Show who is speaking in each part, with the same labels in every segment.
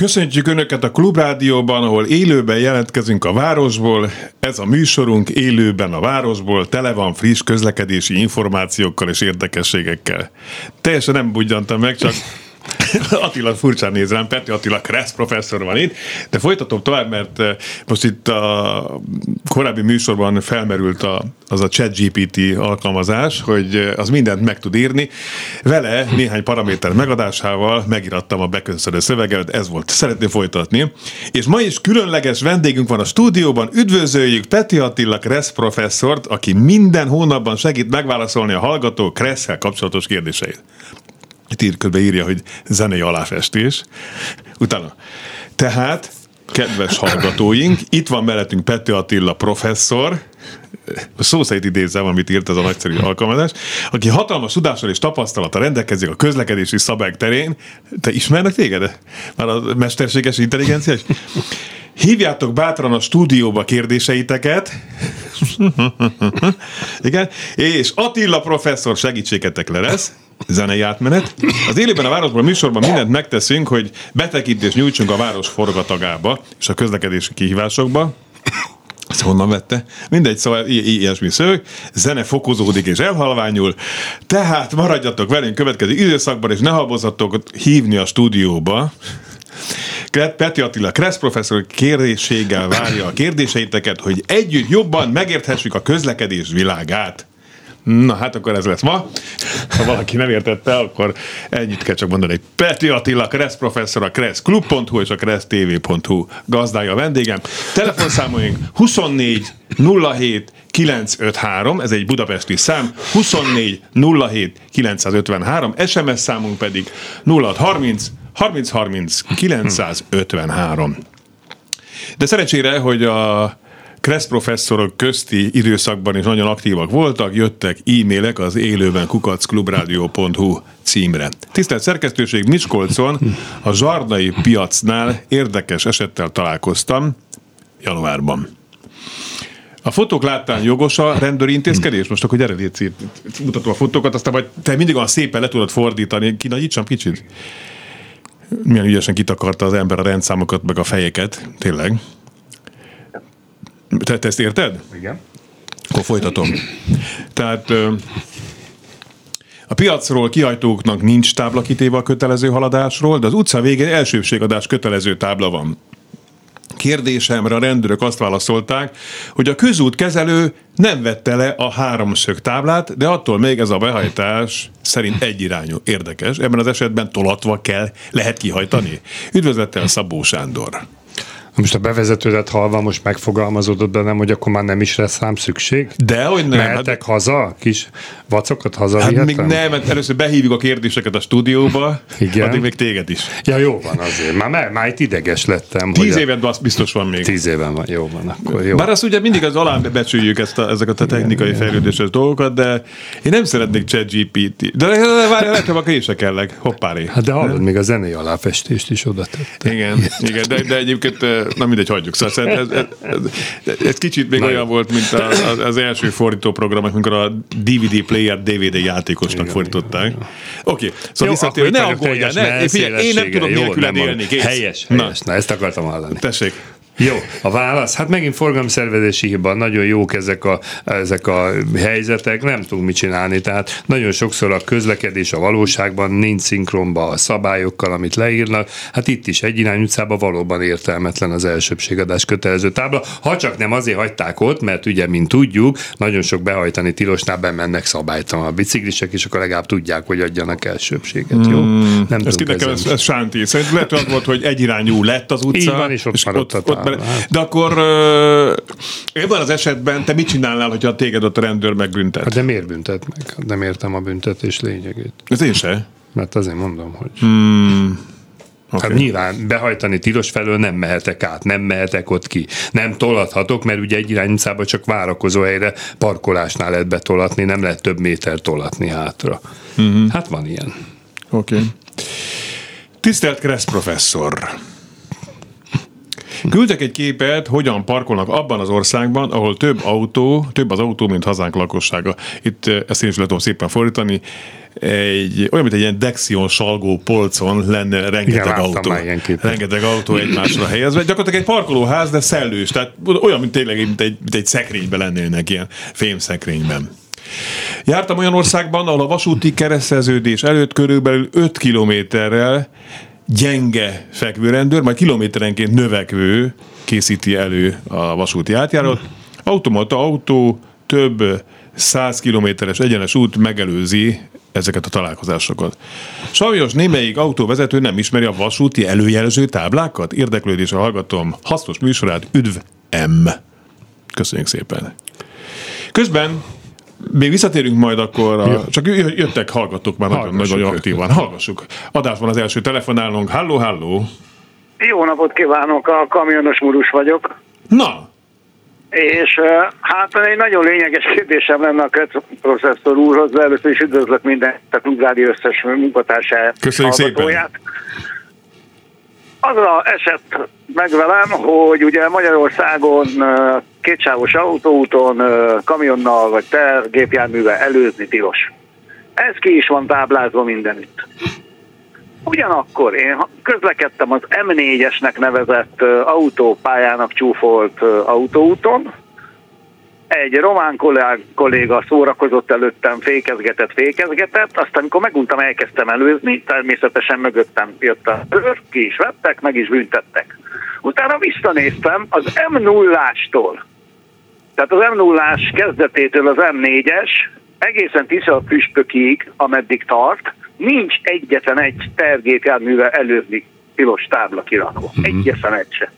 Speaker 1: Köszöntjük Önöket a Klubrádióban, ahol élőben jelentkezünk a városból. Ez a műsorunk élőben a városból, tele van friss közlekedési információkkal és érdekességekkel. Teljesen nem budjantam meg, csak Attila furcsán néz rám, Peti Attila Kressz professzor van itt, de folytatom tovább, mert eh, most itt a korábbi műsorban felmerült a, az a ChatGPT alkalmazás, hogy eh, az mindent meg tud írni. Vele néhány paraméter megadásával megirattam a beköszönő szöveget, ez volt. Szeretném folytatni. És ma is különleges vendégünk van a stúdióban. Üdvözöljük Peti Attila Kressz professzort, aki minden hónapban segít megválaszolni a hallgató Kresszel kapcsolatos kérdéseit. Itt ír, közben írja, hogy zenei aláfestés. Utána. Tehát, kedves hallgatóink, itt van mellettünk Pető Attila professzor, szó szerint idézem, amit írt ez a nagyszerű alkalmazás, aki hatalmas tudással és tapasztalata rendelkezik a közlekedési szabályok terén. Te ismernek téged? Már a mesterséges intelligencia is? Hívjátok bátran a stúdióba kérdéseiteket. Igen. És Attila professzor segítségetek le lesz zenei átmenet. Az élében a városban a műsorban mindent megteszünk, hogy betekintést nyújtsunk a város forgatagába és a közlekedési kihívásokba. Ezt honnan vette? Mindegy, szóval i- ilyesmi szöveg, zene fokozódik és elhalványul, tehát maradjatok velünk következő időszakban, és ne habozzatok hívni a stúdióba, Peti Attila Kressz professzor kérdéséggel várja a kérdéseiteket, hogy együtt jobban megérthessük a közlekedés világát. Na hát akkor ez lesz ma. Ha valaki nem értette, akkor ennyit kell csak mondani, Peti Attila, Kressz professzor, a kresszklub.hu és a kressztv.hu gazdája a vendégem. Telefonszámolunk 24 07 953, ez egy budapesti szám, 24 07 953, SMS számunk pedig 0630 30 30 953. De szerencsére, hogy a Kressz professzorok közti időszakban is nagyon aktívak voltak, jöttek e-mailek az élőben kukacklubrádió.hu címre. Tisztelt szerkesztőség, Miskolcon a Zsardai piacnál érdekes esettel találkoztam januárban. A fotók láttán jogos a rendőri intézkedés? Most akkor gyere, légy mutatom a fotókat, aztán majd te mindig olyan szépen le tudod fordítani. Kinagyítsam kicsit? Milyen ügyesen kitakarta az ember a rendszámokat, meg a fejeket, tényleg. Te, te ezt érted?
Speaker 2: Igen.
Speaker 1: Akkor folytatom. Tehát a piacról kiajtóknak nincs tábla kitéve a kötelező haladásról, de az utca végén elsőbségadás kötelező tábla van. Kérdésemre a rendőrök azt válaszolták, hogy a közút kezelő nem vette le a háromszög táblát, de attól még ez a behajtás szerint egyirányú. Érdekes, ebben az esetben tolatva kell, lehet kihajtani. Üdvözlettel Szabó Sándor.
Speaker 2: Most a bevezetődet halva most megfogalmazódott bennem, hogy akkor már nem is lesz rám szükség?
Speaker 1: De, hogy nem.
Speaker 2: Mehetek hát, haza? Kis vacokat haza
Speaker 1: Hát még nem, mert először behívjuk a kérdéseket a stúdióba, Igen. addig még téged is.
Speaker 2: Ja, jó van azért. Már, már, már itt ideges lettem.
Speaker 1: Tíz évet az biztos van még.
Speaker 2: Tíz éven van, jó van, akkor jó.
Speaker 1: Bár azt ugye mindig az alá becsüljük ezt a, ezeket a technikai Igen, fejlődéses dolgokat, de én nem szeretnék chat GPT. De várj, lehet, hogy akkor én se kellek. Hoppári.
Speaker 2: Hát de hallod, még a zenei aláfestést is oda tette.
Speaker 1: Igen, igen de, de egyébként na mindegy, hagyjuk. Szóval ez, ez, ez, ez kicsit még Na olyan jó. volt, mint az, az első fordítóprogram, amikor a DVD player DVD játékosnak igen, fordították. Oké, okay. szóval visszatérő, ne aggódjál, ne, figyelj, én nem tudok nélküled élni.
Speaker 2: Helyes, helyes. Na. Na, ezt akartam hallani.
Speaker 1: Tessék.
Speaker 2: Jó, a válasz? Hát megint forgalomszervezési hiba, nagyon jók ezek a, ezek a helyzetek, nem tudunk mit csinálni, tehát nagyon sokszor a közlekedés a valóságban nincs szinkronba a szabályokkal, amit leírnak, hát itt is egy irány utcában valóban értelmetlen az elsőbségadás kötelező tábla, ha csak nem azért hagyták ott, mert ugye, mint tudjuk, nagyon sok behajtani tilosnál bemennek szabálytalan a biciklisek, és akkor legalább tudják, hogy adjanak elsőbséget, jó?
Speaker 1: Hmm, nem ez kinek ez, ez sánti. Szerintem lehet, hogy volt, hogy egyirányú lett az utca,
Speaker 2: Így van, és ott, és ott, ott, ott
Speaker 1: Hát. De akkor ebben az esetben te mit csinálnál, hogyha téged ott a rendőr megbüntet?
Speaker 2: Hát de miért büntet meg? Nem értem a büntetés lényegét.
Speaker 1: Ez én se.
Speaker 2: Mert azért mondom, hogy...
Speaker 1: Hmm.
Speaker 2: Okay. Hát nyilván behajtani tilos felől nem mehetek át, nem mehetek ott ki. Nem tolathatok, mert ugye egy irányutába csak várakozó helyre parkolásnál lehet betolatni, nem lehet több méter tolatni hátra. Uh-huh. Hát van ilyen.
Speaker 1: Oké. Okay. Tisztelt Kressz professzor! Küldtek egy képet, hogyan parkolnak abban az országban, ahol több autó, több az autó, mint hazánk lakossága. Itt eh, ezt én is tudom szépen fordítani. Egy, olyan, mint egy ilyen Dexion salgó polcon lenne rengeteg Igen, autó. Rengeteg autó egymásra helyezve. Gyakorlatilag egy parkolóház, de szellős. Tehát olyan, mint tényleg, mint egy, mint egy szekrényben lennének, ilyen fémszekrényben. Jártam olyan országban, ahol a vasúti kereszteződés előtt körülbelül 5 kilométerrel gyenge fekvőrendőr, majd kilométerenként növekvő készíti elő a vasúti átjárat. Automata autó több 100 kilométeres egyenes út megelőzi ezeket a találkozásokat. Sajnos némelyik autóvezető nem ismeri a vasúti előjelző táblákat? Érdeklődésre hallgatom hasznos műsorát, üdv M. Köszönjük szépen. Közben még visszatérünk majd akkor, a, csak jöttek hallgatók már nagyon, nagyon aktívan. Hallgassuk. Adásban az első telefonálunk. Halló, halló.
Speaker 3: Jó napot kívánok, a kamionos murus vagyok.
Speaker 1: Na,
Speaker 3: és hát egy nagyon lényeges kérdésem lenne a Kretz processzor úrhoz, de először is üdvözlök minden, tehát Ugrádi összes munkatársát.
Speaker 1: Köszönjük szépen.
Speaker 3: Az a eset meg velem, hogy ugye Magyarországon kétsávos autóúton kamionnal vagy tergépjárművel előzni tilos. Ez ki is van táblázva mindenütt. Ugyanakkor én közlekedtem az M4-esnek nevezett autópályának csúfolt autóúton, egy román kolléga szórakozott előttem, fékezgetett, fékezgetett, aztán amikor meguntam, elkezdtem előzni, természetesen mögöttem jött a őr, ki is vettek, meg is büntettek. Utána visszanéztem az M0-ástól, tehát az M0-ás kezdetétől az M4-es, egészen Tisza püspökig, ameddig tart, nincs egyetlen egy tergépjárművel előzni tilos tábla kirakva. Uh-huh. Egyetlen egy se.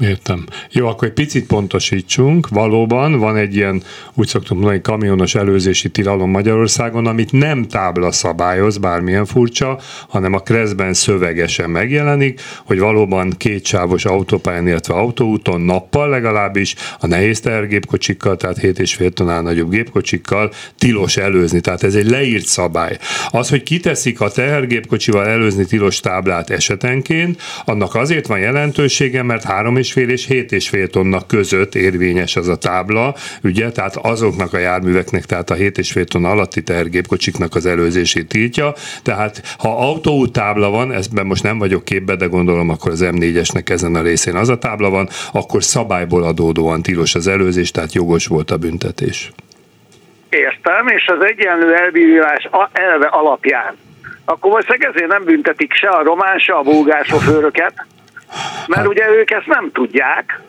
Speaker 2: Értem. Jó, akkor egy picit pontosítsunk. Valóban van egy ilyen, úgy szoktunk mondani, kamionos előzési tilalom Magyarországon, amit nem tábla szabályoz, bármilyen furcsa, hanem a kreszben szövegesen megjelenik, hogy valóban kétsávos autópályán, illetve autóúton nappal legalábbis a nehéz tehergépkocsikkal, tehát 7,5 tonál nagyobb gépkocsikkal tilos előzni. Tehát ez egy leírt szabály. Az, hogy kiteszik a tehergépkocsival előzni tilos táblát esetenként, annak azért van jelentősége, mert három és 6,5 és 7,5 tonna között érvényes az a tábla, ugye, tehát azoknak a járműveknek, tehát a 7,5 tonna alatti tehergépkocsiknak az előzését tiltja, tehát ha autó tábla van, ezben most nem vagyok képbe, de gondolom akkor az M4-esnek ezen a részén az a tábla van, akkor szabályból adódóan tilos az előzés, tehát jogos volt a büntetés.
Speaker 3: Értem, és az egyenlő elbírás elve alapján. Akkor valószínűleg ezért nem büntetik se a román, se a bulgár sofőröket, mert hát, ugye ők ezt nem tudják,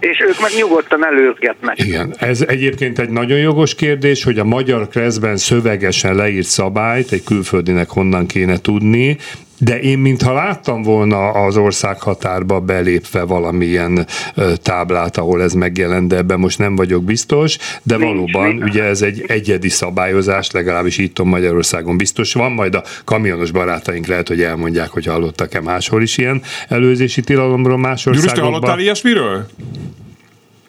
Speaker 3: és ők meg nyugodtan előzgetnek.
Speaker 2: Igen, ez egyébként egy nagyon jogos kérdés, hogy a magyar kreszben szövegesen leírt szabályt egy külföldinek honnan kéne tudni, de én mintha láttam volna az ország határba belépve valamilyen táblát, ahol ez megjelent, de ebben most nem vagyok biztos, de nincs, valóban nincs. ugye ez egy egyedi szabályozás, legalábbis itt Magyarországon biztos van, majd a kamionos barátaink lehet, hogy elmondják, hogy hallottak-e máshol is ilyen előzési tilalomról más országokban.
Speaker 1: Gyurus, te hallottál ilyesmiről?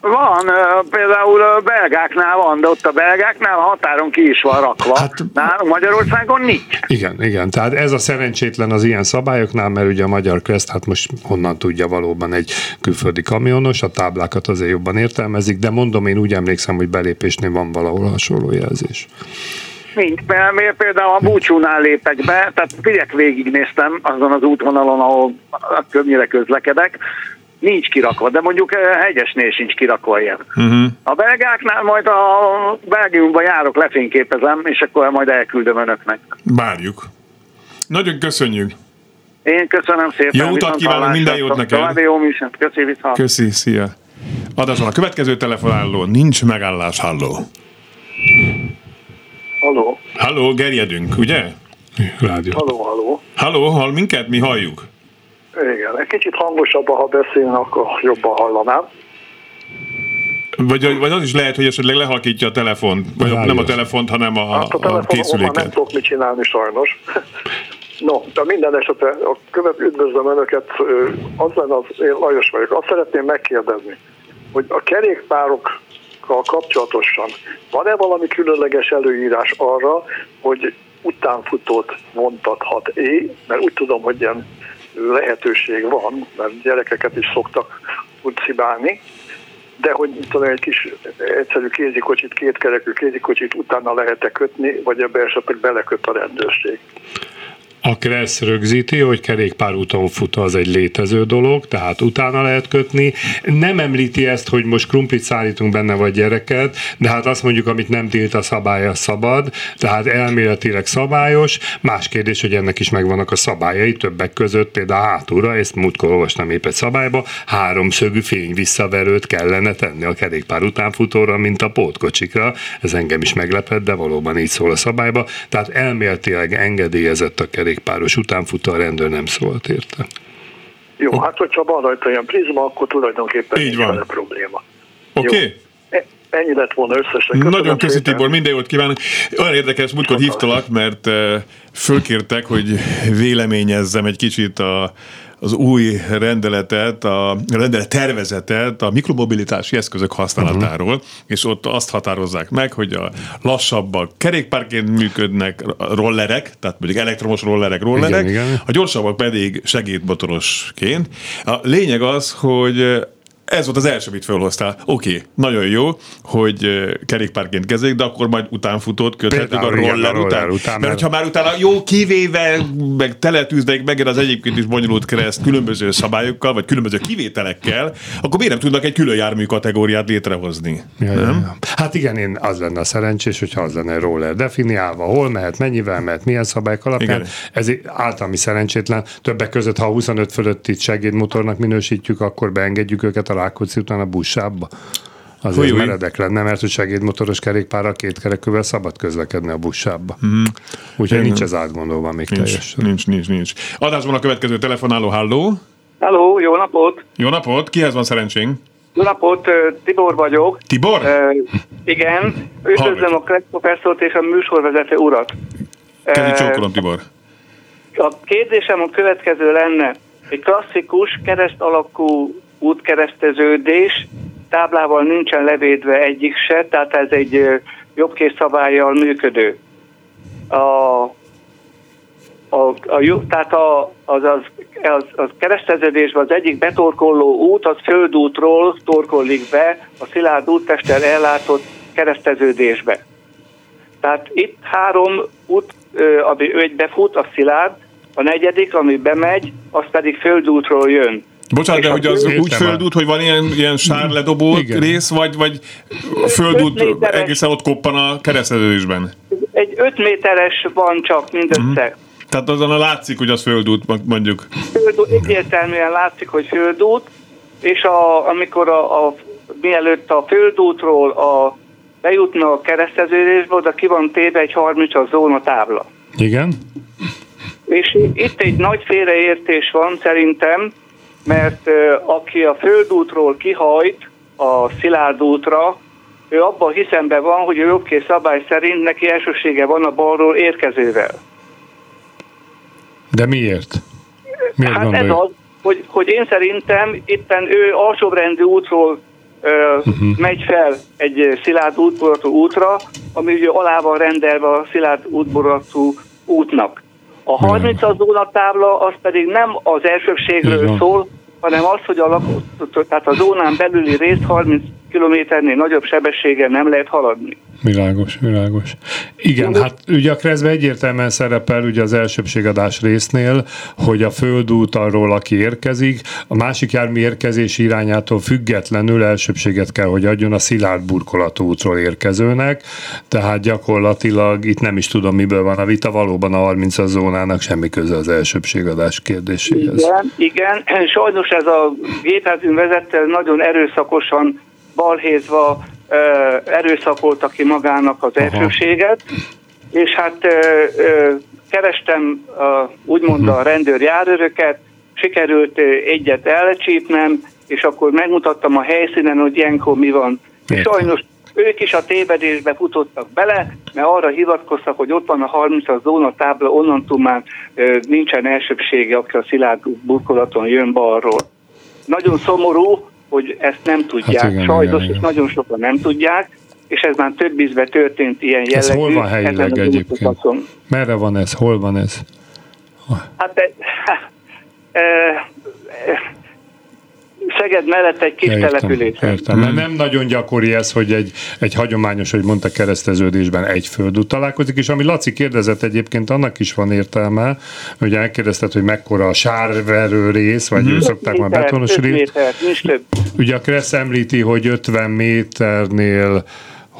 Speaker 3: Van, például belgáknál van, de ott a belgáknál a határon ki is van rakva. Hát, Nálunk Magyarországon nincs.
Speaker 2: Igen, igen. Tehát ez a szerencsétlen az ilyen szabályoknál, mert ugye a Magyar Kreszt, hát most honnan tudja valóban egy külföldi kamionos, a táblákat azért jobban értelmezik, de mondom, én úgy emlékszem, hogy belépésnél van valahol hasonló jelzés.
Speaker 3: Nincs, mert például a búcsúnál lépek be, tehát figyek végignéztem azon az útvonalon, ahol többnyire közlekedek, nincs kirakva, de mondjuk hegyesnél sincs kirakva ilyen. Uh-huh. A belgáknál majd a Belgiumban járok, lefényképezem, és akkor majd elküldöm önöknek.
Speaker 1: Várjuk. Nagyon köszönjük.
Speaker 3: Én köszönöm szépen.
Speaker 1: Jó utat kívánok, minden jót neked.
Speaker 3: További jó műsort. Köszi, viszont.
Speaker 1: Köszi, szia. Adásban a következő telefonáló, nincs megállás, halló.
Speaker 3: Halló.
Speaker 1: Halló, gerjedünk, ugye?
Speaker 2: Rádió.
Speaker 3: Halló, halló.
Speaker 1: Halló, hall minket? Mi halljuk.
Speaker 3: Igen, egy kicsit hangosabban, ha beszélne, akkor jobban hallanám.
Speaker 1: Vagy, vagy az is lehet, hogy esetleg lehalkítja a telefont, vagy Rájós. nem a telefont, hanem a, hát a, a készüléket.
Speaker 3: nem tudok mit csinálni sajnos.
Speaker 4: No, de minden esetre a követ üdvözlöm Önöket, az lenne az, én Lajos vagyok, azt szeretném megkérdezni, hogy a kerékpárokkal kapcsolatosan van-e valami különleges előírás arra, hogy utánfutót vontathat é, mert úgy tudom, hogy ilyen lehetőség van, mert gyerekeket is szoktak úgy szibálni, de hogy tudom, egy kis egyszerű kézikocsit, kétkerekű kézikocsit utána lehet-e kötni, vagy ebbe esetleg beleköt a rendőrség.
Speaker 2: A Kressz rögzíti, hogy kerékpárúton fut az egy létező dolog, tehát utána lehet kötni. Nem említi ezt, hogy most krumplit szállítunk benne vagy gyereket, de hát azt mondjuk, amit nem tilt a szabály, az szabad, tehát elméletileg szabályos. Más kérdés, hogy ennek is megvannak a szabályai, többek között például hátulra, ezt múltkor olvastam épp egy szabályba, háromszögű fény visszaverőt kellene tenni a kerékpár utánfutóra, mint a pótkocsikra. Ez engem is meglepett, de valóban így szól a szabályba. Tehát elméletileg engedélyezett a kerékpár kerékpáros utánfutó, a rendőr nem szólt érte.
Speaker 4: Jó, hát hogyha van rajta ilyen prizma, akkor tulajdonképpen
Speaker 1: Így van.
Speaker 4: vele probléma.
Speaker 1: Oké? Okay?
Speaker 4: E- Ennyi lett volna összesen. Köszönöm
Speaker 1: Nagyon köszi. Tibor, minden jót kívánok. Olyan érdekes, múltkor hívtalak, mert fölkértek, hogy véleményezzem egy kicsit a, az új rendeletet, a rendelet tervezetet a mikromobilitási eszközök használatáról, uh-huh. és ott azt határozzák meg, hogy a lassabbak kerékpárként működnek rollerek, tehát mondjuk elektromos rollerek, rollerek,
Speaker 2: Igen, igen.
Speaker 1: a gyorsabbak pedig segédmotorosként. A lényeg az, hogy ez volt az első, amit felhoztál. Oké, okay, nagyon jó, hogy eh, kerékpárként kezelik, de akkor majd utánfutót köthetünk a
Speaker 2: igen,
Speaker 1: roller,
Speaker 2: a roller
Speaker 1: után.
Speaker 2: után,
Speaker 1: Mert hogyha már utána jó kivéve, meg teletűzdeik meg az egyébként is bonyolult kereszt különböző szabályokkal, vagy különböző kivételekkel, akkor miért nem tudnak egy külön jármű kategóriát létrehozni?
Speaker 2: Ja, ja, ja. Hát igen, én az lenne a szerencsés, hogyha az lenne roller definiálva, hol mehet, mennyivel mehet, milyen szabályok alapján.
Speaker 1: Igen.
Speaker 2: Ez általami szerencsétlen. Többek között, ha 25 fölötti segédmotornak minősítjük, akkor beengedjük őket a Rákóczi után a buszába. Azért
Speaker 1: Új, új.
Speaker 2: meredek lenne, mert hogy segédmotoros kerékpárral két kerekűvel szabad közlekedni a buszába. Mm. Úgyhogy nincs ez átgondolva még
Speaker 1: Nincs,
Speaker 2: teljesen.
Speaker 1: nincs, nincs, nincs. Adásban a következő telefonáló, halló.
Speaker 5: Halló, jó napot!
Speaker 1: Jó napot, kihez van szerencsénk?
Speaker 5: Jó napot, Tibor vagyok.
Speaker 1: Tibor?
Speaker 5: Ö, igen, üdvözlöm a professzort és a műsorvezető urat.
Speaker 1: Kezi
Speaker 5: Ö,
Speaker 1: csókolom, Tibor.
Speaker 5: A kérdésem a következő lenne. Egy klasszikus kereszt alakú útkereszteződés táblával nincsen levédve egyik se, tehát ez egy jobbkész szabályjal működő. A, a, a, tehát a, az, az, az, az kereszteződésben az egyik betorkoló út, az földútról torkollik be a szilárd úttesttel ellátott kereszteződésbe. Tehát itt három út, ami egy befut, a szilárd, a negyedik, ami bemegy, az pedig földútról jön.
Speaker 1: Bocsánat, de hogy az úgy földút, hogy van ilyen, ilyen sárledobó rész, vagy, vagy földút egészen ott koppan a kereszteződésben?
Speaker 5: Egy 5 méteres van csak mindössze.
Speaker 1: Tehát azon a látszik, hogy az földút, mondjuk.
Speaker 5: Földút, egyértelműen látszik, hogy földút, és a, amikor a, a, mielőtt a földútról a, bejutna a kereszteződésbe, oda ki van téve egy 30-as zóna tábla.
Speaker 2: Igen?
Speaker 5: És itt egy nagy félreértés van szerintem, mert aki a földútról kihajt a szilárd útra, ő abban hiszembe van, hogy a jobbkész szabály szerint neki elsősége van a balról érkezővel.
Speaker 2: De miért? Miért
Speaker 5: hát ez
Speaker 2: gondolja?
Speaker 5: az, hogy, hogy én szerintem itten ő alsóbrendű útról ö, uh-huh. megy fel egy szilárd útboratú útra, ami ugye alá van rendelve a szilárd útboratú útnak. A 30-as zónatábla az pedig nem az elsőbségről szól, hanem az, hogy a, lakó, tehát a zónán belüli részt 30 kilométernél nagyobb sebességgel nem lehet haladni.
Speaker 2: Világos, világos. Igen, hát ugye a Kreszbe egyértelműen szerepel ugye az elsőbségadás résznél, hogy a földút arról, aki érkezik, a másik jármű érkezési irányától függetlenül elsőbséget kell, hogy adjon a szilárd burkolatú útról érkezőnek, tehát gyakorlatilag itt nem is tudom, miből van a vita, valóban a 30 zónának semmi köze az elsőbségadás kérdéséhez.
Speaker 5: Igen, igen. Sajnos ez a gépjármű vezető nagyon erőszakosan balhézva ö, erőszakolta ki magának az elsőséget, és hát ö, ö, kerestem ö, úgymond
Speaker 2: Mhm.
Speaker 5: a rendőr járőröket, sikerült egyet elcsípnem, és akkor megmutattam a helyszínen, hogy ilyenkor mi van.
Speaker 2: Értem.
Speaker 5: sajnos ők is a tévedésbe futottak bele, mert arra hivatkoztak, hogy ott van a 30-as zóna tábla, onnantól már nincsen elsőbsége, aki a szilárd burkolaton jön balról. Nagyon szomorú, hogy ezt nem tudják. Hát igen, Sajnos, igen, igen. nagyon sokan nem tudják, és ez már több ízbe történt ilyen jellegű. Ez
Speaker 2: hol van helyileg egyébként? Merre van ez? Hol van ez?
Speaker 5: Hát, e, e, Szeged mellett egy kis értem, település.
Speaker 2: Értem, mert nem nagyon gyakori ez, hogy egy, egy hagyományos, hogy mondta kereszteződésben egy földút találkozik, és ami Laci kérdezett egyébként, annak is van értelme, hogy elkérdezted, hogy mekkora a sárverő rész, vagy mm. ő szokták már betonos rész. Ugye a Kressz említi, hogy 50 méternél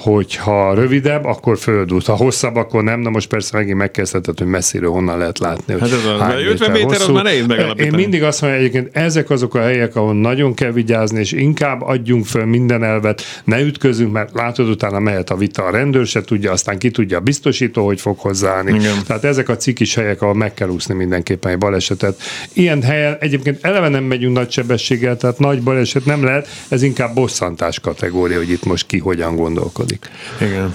Speaker 2: hogyha rövidebb, akkor földút. Ha hosszabb, akkor nem. Na most persze megint megkezdheted, hogy messziről honnan lehet látni.
Speaker 1: Hát ez az, 50 méter az már nehéz megalapítani.
Speaker 2: Én mindig azt mondom, egyébként ezek azok a helyek, ahol nagyon kell vigyázni, és inkább adjunk föl minden elvet, ne ütközünk, mert látod, utána mehet a vita, a rendőr se tudja, aztán ki tudja a biztosító, hogy fog hozzáállni. Igen. Tehát ezek a cikis helyek, ahol meg kell úszni mindenképpen egy balesetet. Ilyen helyen egyébként eleve nem megyünk nagy sebességgel, tehát nagy baleset nem lehet, ez inkább bosszantás kategória, hogy itt most ki hogyan gondolkodik működik.
Speaker 1: Igen.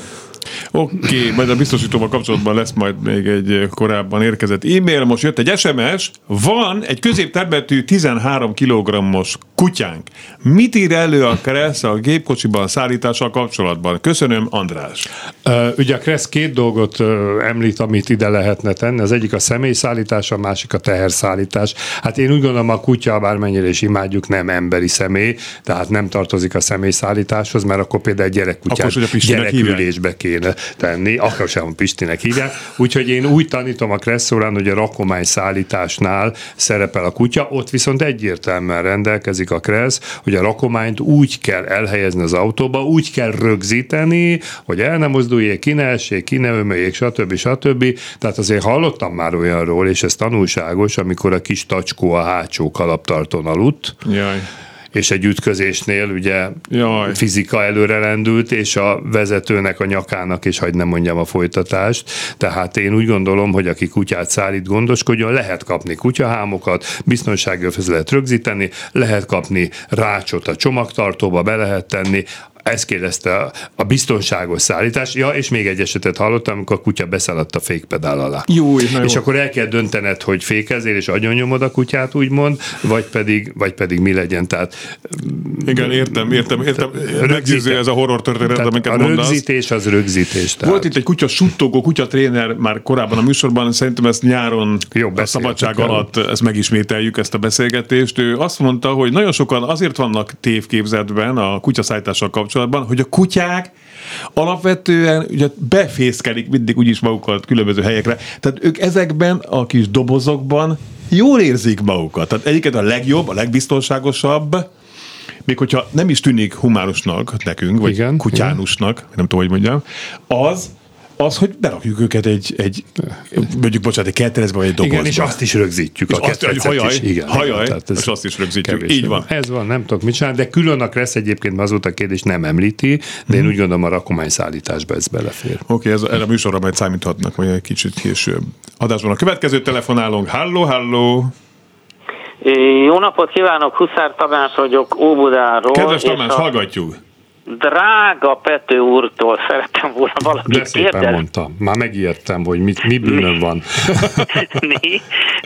Speaker 1: Oké, okay, majd a biztosítóval kapcsolatban lesz majd még egy korábban érkezett e-mail. Most jött egy SMS, van egy középtermetű 13 kg-os kutyánk. Mit ír elő a Kressz a gépkocsiban szállítással kapcsolatban? Köszönöm, András.
Speaker 2: Uh, ugye a Kressz két dolgot uh, említ, amit ide lehetne tenni. Az egyik a személyszállítás, a másik a teherszállítás. Hát én úgy gondolom, a kutya, bármennyire is imádjuk, nem emberi személy, tehát nem tartozik a személyszállításhoz, mert akkor például egy gyerekkutyát gyerekülésbe kéne tenni, akkor sem Pistinek hívják. Úgyhogy én úgy tanítom a Kresszórán, hogy a rakomány szállításnál szerepel a kutya, ott viszont egyértelműen rendelkezik a Kressz, hogy a rakományt úgy kell elhelyezni az autóba, úgy kell rögzíteni, hogy el nem mozduljék, ki ne essék, ki ne ömöljék, stb. stb. Tehát azért hallottam már olyanról, és ez tanulságos, amikor a kis tacskó a hátsó kalaptarton aludt.
Speaker 1: Jaj
Speaker 2: és egy ütközésnél ugye Jaj. fizika előre lendült, és a vezetőnek a nyakának, és hagyd nem mondjam a folytatást. Tehát én úgy gondolom, hogy aki kutyát szállít, gondoskodjon, lehet kapni kutyahámokat, biztonsági lehet rögzíteni, lehet kapni rácsot a csomagtartóba, be lehet tenni, ezt kérdezte a, a biztonságos szállítás. Ja, és még egy esetet hallottam, amikor a kutya beszaladt a fékpedál alá.
Speaker 1: Jó,
Speaker 2: és jó. akkor el kell döntened, hogy fékezél és agyonnyomod a kutyát, úgymond, vagy pedig, vagy pedig mi legyen. Tehát,
Speaker 1: Igen, értem, értem, értem. Rögzítő ez a horror történet, amiket
Speaker 2: A mondasz. rögzítés az rögzítés.
Speaker 1: Tehát. Volt itt egy kutya suttogó, kutya tréner már korábban a műsorban, szerintem ezt nyáron jó, a szabadság el. alatt ezt megismételjük, ezt a beszélgetést. Ő azt mondta, hogy nagyon sokan azért vannak tévképzetben a kutyaszállítással kapcsolatban, kapcsolatban, hogy a kutyák alapvetően ugye befészkelik mindig úgyis magukat különböző helyekre. Tehát ők ezekben a kis dobozokban jól érzik magukat. Tehát egyiket a legjobb, a legbiztonságosabb, még hogyha nem is tűnik humánusnak nekünk, vagy igen, kutyánusnak, igen. nem tudom, hogy mondjam, az, az, hogy berakjuk őket egy, egy mondjuk, bocsánat, egy ketterezbe vagy egy dobozba.
Speaker 2: Igen, és azt is rögzítjük. És a azt,
Speaker 1: hogy hajaj, is. Igen, hajaj, tehát ez és azt is rögzítjük. Így van.
Speaker 2: Ez van, nem tudok mit csinálni, de külön a Kressz egyébként azóta a kérdés nem említi, de én hmm. úgy gondolom a rakomány szállításba ez belefér.
Speaker 1: Oké, okay, erre a műsorra majd számíthatnak, vagy egy kicsit később. Adásban a következő telefonálunk. Halló, halló!
Speaker 6: Jó napot kívánok, Huszár Tamás vagyok Óbudáról.
Speaker 1: Kedves Tamás, a... hallgatjuk!
Speaker 6: Drága Pető úrtól szerettem volna valamit
Speaker 2: De szépen kérdezni. mondtam. Már megijedtem, hogy mit, mi bűnöm van.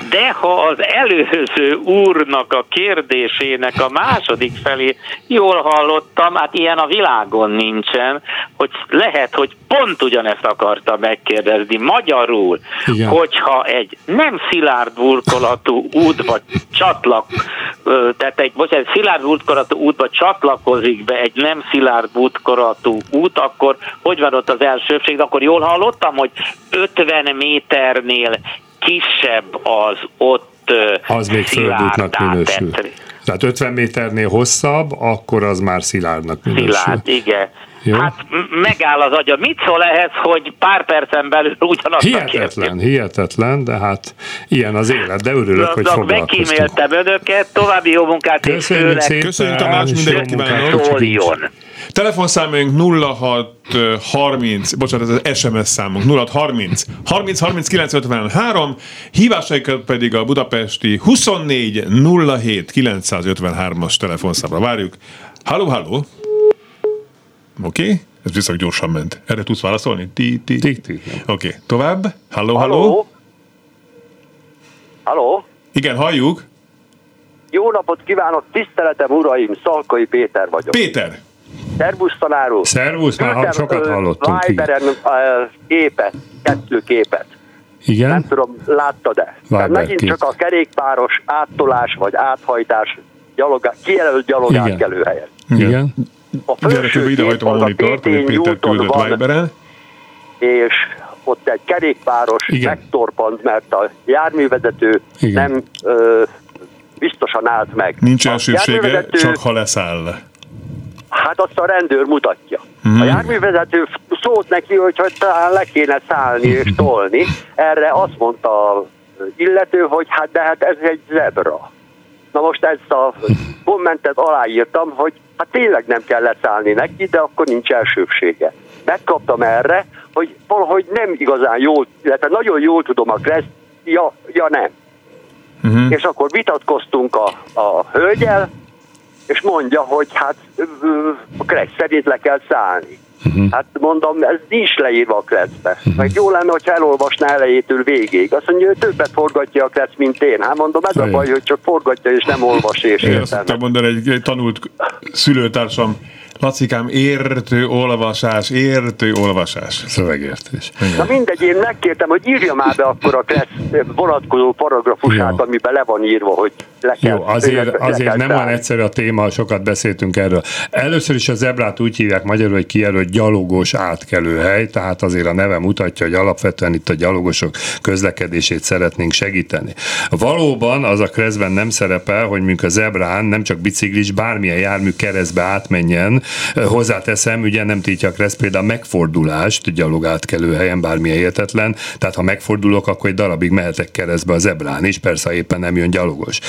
Speaker 6: De ha az előző úrnak a kérdésének a második felé jól hallottam, hát ilyen a világon nincsen, hogy lehet, hogy pont ugyanezt akarta megkérdezni magyarul, Igen. hogyha egy nem szilárd burkolatú útba csatlak, tehát egy, bocsánat, szilárd burkolatú útba csatlakozik be egy nem szilárd szilárd útkoratú út, akkor hogy van ott az elsőbség? Akkor jól hallottam, hogy 50 méternél kisebb az ott
Speaker 2: az még földútnak minősül. Tehát 50 méternél hosszabb, akkor az már szilárdnak minősül. Szilárd,
Speaker 6: igen. Jó. Hát megáll az agya. Mit szól ehhez, hogy pár percen belül ugyanazt
Speaker 2: Hihetetlen, hihetetlen, de hát ilyen az élet, de örülök, hogy foglalkoztunk.
Speaker 6: Megkíméltem önöket, további jó munkát
Speaker 2: Köszönjük és
Speaker 1: szépen. Köszönjük Tamás, mindenkit kívánok. Telefonszámunk 0630, bocsánat, ez az SMS számunk 0630 30 30 953, hívásaikat pedig a budapesti 24 07 953-as telefonszámra várjuk. Halló, halló! Oké, okay. Ez viszont gyorsan ment. Erre tudsz válaszolni? Ti, ti.
Speaker 2: Ti, ti.
Speaker 1: Oké, okay. tovább. Halló, halló.
Speaker 7: Halló? Halló?
Speaker 1: Igen, halljuk.
Speaker 7: Jó napot kívánok, tiszteletem uraim, Szalkai Péter vagyok.
Speaker 1: Péter.
Speaker 7: Szervusz tanár úr.
Speaker 2: Szervusz, már
Speaker 7: Küldtem,
Speaker 2: sokat hallottunk.
Speaker 7: Viberen képet, kettő képet. Nem
Speaker 2: Igen?
Speaker 7: tudom, láttad-e? Tehát
Speaker 2: Viber
Speaker 7: megint
Speaker 2: kép.
Speaker 7: csak a kerékpáros áttolás vagy áthajtás gyalogá, kijelölt gyalogátkelő helyen.
Speaker 2: Igen?
Speaker 7: A felső
Speaker 1: ide
Speaker 7: kép az a
Speaker 1: Péter
Speaker 7: Newton van,
Speaker 1: Viberen.
Speaker 7: és ott egy kerékpáros
Speaker 2: Igen.
Speaker 7: megtorpant, mert a járművezető
Speaker 2: Igen.
Speaker 7: nem ö, biztosan állt meg.
Speaker 1: Nincs
Speaker 7: járművezető-
Speaker 1: csak ha leszáll.
Speaker 7: Hát azt a rendőr mutatja.
Speaker 1: Hmm.
Speaker 7: A járművezető szólt neki, hogy, hogy talán le kéne szállni és tolni. Erre azt mondta illető, hogy hát de hát ez egy zebra. Na most ezt a kommentet aláírtam, hogy hát tényleg nem kell leszállni neki, de akkor nincs elsőbsége. Megkaptam erre, hogy valahogy nem igazán jól, illetve nagyon jól tudom a kreszt, ja, ja nem.
Speaker 1: Uh-huh.
Speaker 7: És akkor vitatkoztunk a, a hölgyel, és mondja, hogy hát a kressz szerint le kell szállni. Uh-huh. Hát mondom, ez nincs leírva a kresszbe. Uh-huh. Meg jó lenne, hogyha elolvasná elejétől végéig. Azt mondja, hogy többet forgatja a kressz, mint én. Hát mondom, ez a
Speaker 2: Igen.
Speaker 7: baj, hogy csak forgatja és nem olvas és
Speaker 1: Én azt tudtam mondani, egy, egy tanult szülőtársam, Lacikám, értő olvasás, értő olvasás.
Speaker 2: Szövegértés.
Speaker 7: Na mindegy, én megkértem, hogy írja már be akkor a kressz vonatkozó paragrafusát,
Speaker 2: Jó.
Speaker 7: amiben le van írva, hogy le kell.
Speaker 2: Jó, azért,
Speaker 7: le
Speaker 2: azért nem olyan egyszerű a téma, sokat beszéltünk erről. Először is a zebrát úgy hívják magyarul, hogy kijelölt gyalogos átkelőhely, tehát azért a neve mutatja, hogy alapvetően itt a gyalogosok közlekedését szeretnénk segíteni. Valóban az a kreszben nem szerepel, hogy mondjuk a zebrán nem csak biciklis, bármilyen jármű keresztbe átmenjen. Hozzáteszem, ugye nem tiltja a kressz például a megfordulást gyalog átkelő helyen, bármilyen értetlen, tehát ha megfordulok, akkor egy darabig mehetek keresztbe a zebrán is, persze éppen nem jön gyalogos.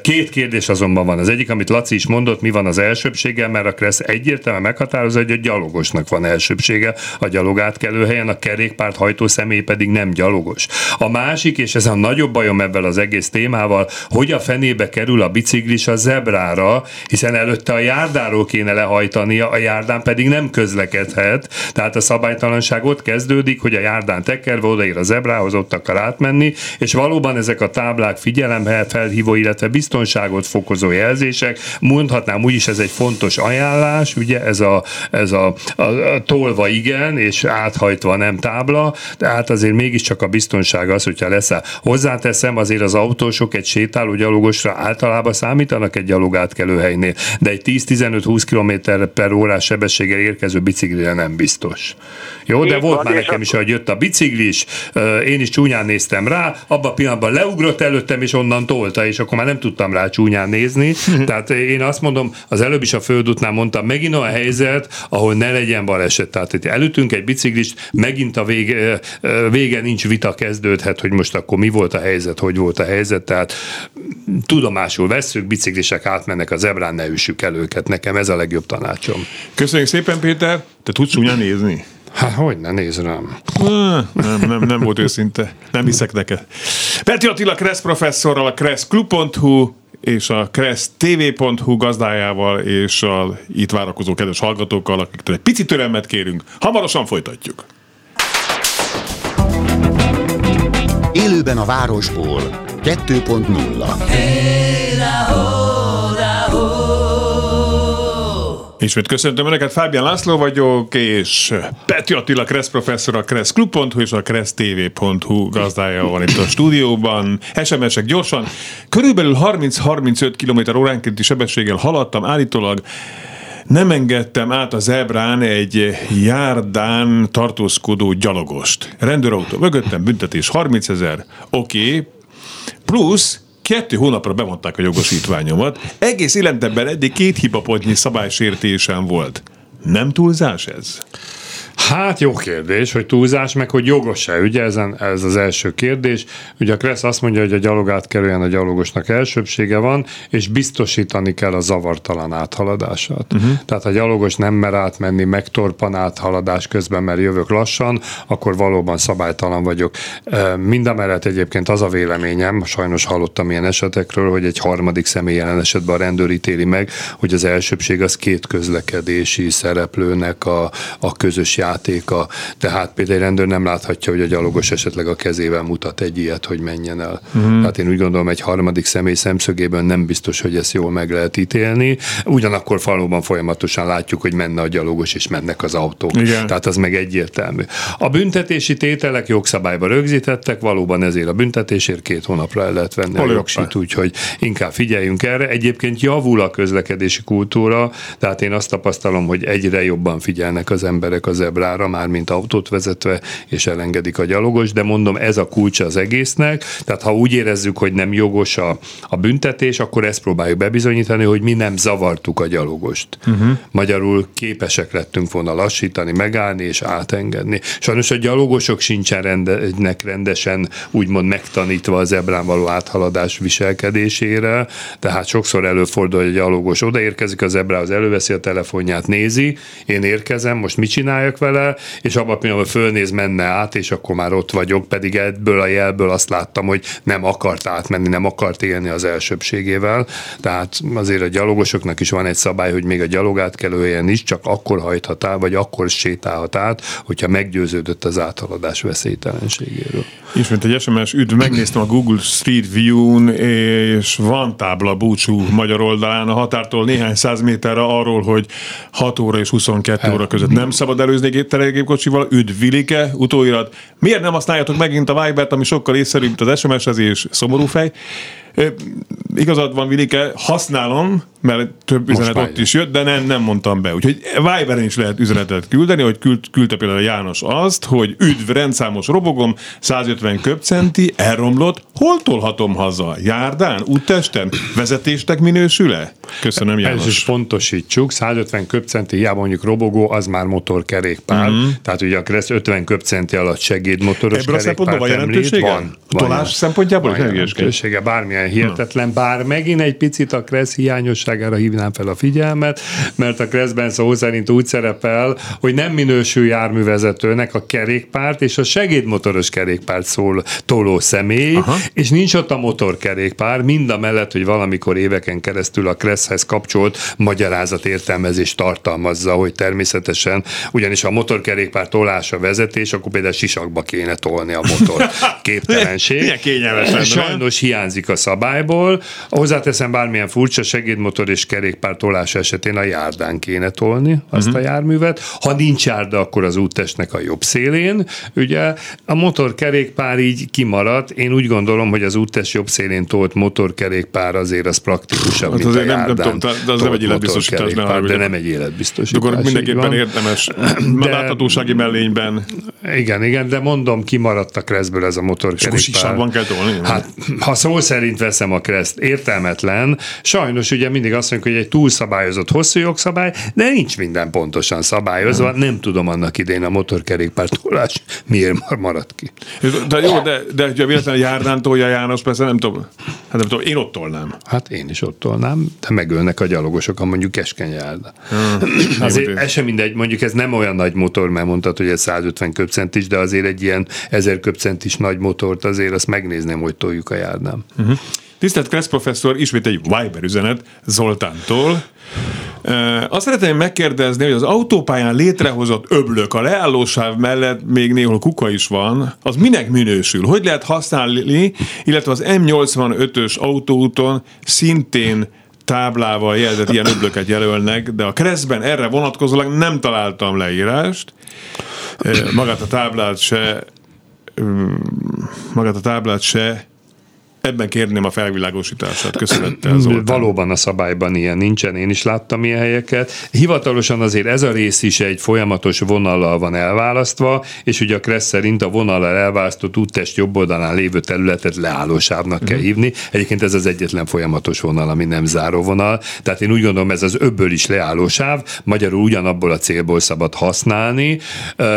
Speaker 2: Két kérdés azonban van. Az egyik, amit Laci is mondott, mi van az elsőbséggel, mert a Kressz egyértelműen meghatározza, hogy a gyalogosnak van elsőbsége a gyalogátkelő helyen, a kerékpárt hajtó személy pedig nem gyalogos. A másik, és ez a nagyobb bajom ebben az egész témával, hogy a fenébe kerül a biciklis a zebrára, hiszen előtte a járdáról kéne lehajtania, a járdán pedig nem közlekedhet, tehát a szabálytalanság ott kezdődik, hogy a járdán tekerve odaér a zebrához, ott akar átmenni, és valóban ezek a táblák figyelembe felhívó, illetve biztonságot fokozó jelzések, mondhatnám úgy is ez egy fontos ajánlás, ugye ez a, ez a, a, a tolva igen, és áthajtva nem tábla, tehát azért mégiscsak a biztonság az, hogyha leszáll. Hozzáteszem, azért az autósok egy sétáló gyalogosra általában számítanak egy gyalogátkelő helynél, de egy 10-15-20 km per órás sebességgel érkező biciklire nem biztos. Jó, de volt már nekem is, hogy jött a biciklis, én is csúnyán néztem rá, abban a pillanatban leugrott előttem, és onnan tolta, és akkor már nem tudtam rá csúnyán nézni. Tehát én azt mondom, az előbb is a földútnál mondtam, megint olyan helyzet, ahol ne legyen baleset. Tehát itt előttünk egy biciklist, megint a vége, ö, vége nincs vita kezdődhet, hogy most akkor mi volt a helyzet, hogy volt a helyzet. Tehát tudomásul vesszük, biciklisek átmennek a zebrán, ne üssük el őket. Nekem ez a legjobb tanácsom.
Speaker 1: Köszönjük szépen, Péter. Te tudsz csúnyán nézni?
Speaker 2: Hát hogy ne néz rám.
Speaker 1: Nem, nem, nem volt őszinte. Nem hiszek neked. Peti Attila Kressz professzorral, a kresszklub.hu és a kressztv.hu gazdájával és a itt várakozó kedves hallgatókkal, akiktől egy pici türelmet kérünk. Hamarosan folytatjuk.
Speaker 8: Élőben a városból 2.0
Speaker 1: Ismét köszöntöm Önöket, Fábián László vagyok, és Peti Attila Kressz professzor, a kresszklub.hu és a kressztv.hu gazdája van itt a stúdióban. SMS-ek gyorsan. Körülbelül 30-35 km óránkénti sebességgel haladtam, állítólag nem engedtem át a zebrán egy járdán tartózkodó gyalogost. Rendőrautó mögöttem, büntetés 30 ezer, oké, okay. plusz kettő hónapra bemondták a jogosítványomat. Egész életemben eddig két hibapontnyi szabálysértésem volt. Nem túlzás ez?
Speaker 2: Hát jó kérdés, hogy túlzás, meg hogy jogos-e, ugye ezen, ez az első kérdés. Ugye a Kressz azt mondja, hogy a gyalogát kerüljen a gyalogosnak elsőbsége van, és biztosítani kell a zavartalan áthaladását. Uh-huh. Tehát ha a gyalogos nem mer átmenni, megtorpan áthaladás közben, mert jövök lassan, akkor valóban szabálytalan vagyok. Mindamellett egyébként az a véleményem, sajnos hallottam ilyen esetekről, hogy egy harmadik személy jelen esetben a rendőr ítéli meg, hogy az elsőbség az két közlekedési szereplőnek a, a közös játéka. Tehát például egy rendőr nem láthatja, hogy a gyalogos esetleg a kezével mutat egy ilyet, hogy menjen el. Uh-huh. Tehát én úgy gondolom, egy harmadik személy szemszögében nem biztos, hogy ezt jól meg lehet ítélni. Ugyanakkor valóban folyamatosan látjuk, hogy menne a gyalogos, és mennek az autók. Igen. Tehát az meg egyértelmű. A büntetési tételek jogszabályban rögzítettek, valóban ezért a büntetésért két hónapra el lehet venni Hol a jogsit, úgyhogy inkább figyeljünk erre. Egyébként javul a közlekedési kultúra, tehát én azt tapasztalom, hogy egyre jobban figyelnek az emberek az zebrára, már mint autót vezetve, és elengedik a gyalogos, de mondom, ez a kulcs az egésznek, tehát ha úgy érezzük, hogy nem jogos a, a büntetés, akkor ezt próbáljuk bebizonyítani, hogy mi nem zavartuk a gyalogost. Uh-huh. Magyarul képesek lettünk volna lassítani, megállni és átengedni. Sajnos a gyalogosok sincsen rende, rendesen úgymond megtanítva az ebrán való áthaladás viselkedésére, tehát sokszor előfordul, hogy a gyalogos odaérkezik az ebrához, előveszi a telefonját, nézi, én érkezem, most mit csináljak vele, és abban pillanatban fölnéz, menne át, és akkor már ott vagyok, pedig ebből a jelből azt láttam, hogy nem akart átmenni, nem akart élni az elsőbségével. Tehát azért a gyalogosoknak is van egy szabály, hogy még a gyalogátkelőhelyen is csak akkor hajthat át, vagy akkor sétálhat át, hogyha meggyőződött az áthaladás veszélytelenségéről.
Speaker 1: Ismét egy SMS, üdv, megnéztem a Google Street View-n, és van tábla búcsú magyar oldalán a határtól néhány száz méterre arról, hogy 6 óra és 22 óra között nem szabad előzni telegépkocsival, üdv Vilike, utóirat. Miért nem használjátok megint a Vibert, ami sokkal észszerűbb, az SMS-ezés szomorú fej? Igazad van, Vilike, használom, mert több Most üzenet ott is jött, de nem, nem mondtam be. Úgyhogy Viberen is lehet üzenetet küldeni, hogy küld, küldte például János azt, hogy üdv, rendszámos robogom, 150 köpcenti, elromlott, hol tolhatom haza? Járdán, úttesten? Vezetéstek minősül-e? Köszönöm, János. Ez
Speaker 2: is pontosítsuk, 150 köpcenti, hiába mondjuk robogó, az már motorkerékpár, mm-hmm. tehát ugye a Kressz 50 köpcenti alatt segédmotoros
Speaker 1: Ebből a szempontból van jelentősége? Van. van Tolás szempontjából?
Speaker 2: Van jelentősége, bármilyen hihetetlen, bár megint egy picit a Kressz hiányosság fontosságára hívnám fel a figyelmet, mert a Kreszben szó szerint úgy szerepel, hogy nem minősül járművezetőnek a kerékpárt és a segédmotoros kerékpárt szól toló személy, Aha. és nincs ott a motorkerékpár, mind a mellett, hogy valamikor éveken keresztül a Kresszhez kapcsolt magyarázat értelmezés tartalmazza, hogy természetesen, ugyanis a motorkerékpár tolása vezetés, akkor például sisakba kéne tolni a motor. Képtelenség.
Speaker 1: Milyen kényelmes
Speaker 2: Sajnos hiányzik a szabályból. Hozzáteszem bármilyen furcsa segédmotor motor és kerékpár tolás esetén a járdán kéne tolni azt uh-huh. a járművet. Ha nincs járda, akkor az úttestnek a jobb szélén. Ugye a motorkerékpár így kimaradt. Én úgy gondolom, hogy az úttest jobb szélén tolt motorkerékpár azért az praktikusabb, hát mint a járdán. Nem,
Speaker 1: tudom, de az nem egy életbiztosítás.
Speaker 2: De nem egy életbiztosítás. De
Speaker 1: akkor mindenképpen érdemes. De, láthatósági mellényben.
Speaker 2: Igen, igen, de mondom, kimaradt a kreszből ez a motorkerékpár.
Speaker 1: És kell tolni?
Speaker 2: Hát, ha szó szerint veszem a kreszt, értelmetlen. Sajnos ugye mindig azt mondjuk, hogy egy túlszabályozott hosszú jogszabály, de nincs minden pontosan szabályozva. Nem, nem tudom annak idén a motorkerékpártolás miért maradt ki.
Speaker 1: De jó, de, de ha véletlenül járdán tolja János, persze nem tudom. Hát nem tudom, én ott tolnám.
Speaker 2: Hát én is ott tolnám, de megölnek a gyalogosok, a mondjuk keskeny járda. Hmm. azért ez sem mindegy, mondjuk ez nem olyan nagy motor, mert mondtad, hogy ez 150 köpcentis, de azért egy ilyen 1000 köpcentis nagy motort azért azt megnézném, hogy toljuk a járdám. Uh-huh.
Speaker 1: Tisztelt Kressz professzor, ismét egy Viber üzenet Zoltántól. Azt szeretném megkérdezni, hogy az autópályán létrehozott öblök a leállósáv mellett még néhol kuka is van, az minek minősül? Hogy lehet használni, illetve az M85-ös autóúton szintén táblával jelzett ilyen öblöket jelölnek, de a Kreszben erre vonatkozólag nem találtam leírást. Magát a táblát se magát a táblát se Ebben kérném a felvilágosítását. Köszönettel, Zoltán.
Speaker 2: Valóban a szabályban ilyen nincsen, én is láttam ilyen helyeket. Hivatalosan azért ez a rész is egy folyamatos vonallal van elválasztva, és ugye a Kressz szerint a vonallal elválasztott úttest jobb oldalán lévő területet leállósávnak mm. kell
Speaker 1: Mhm.
Speaker 2: hívni. Egyébként ez az egyetlen folyamatos vonal, ami nem záró vonal. Tehát én úgy gondolom, ez az öbből is leállósáv, magyarul ugyanabból a célból szabad használni.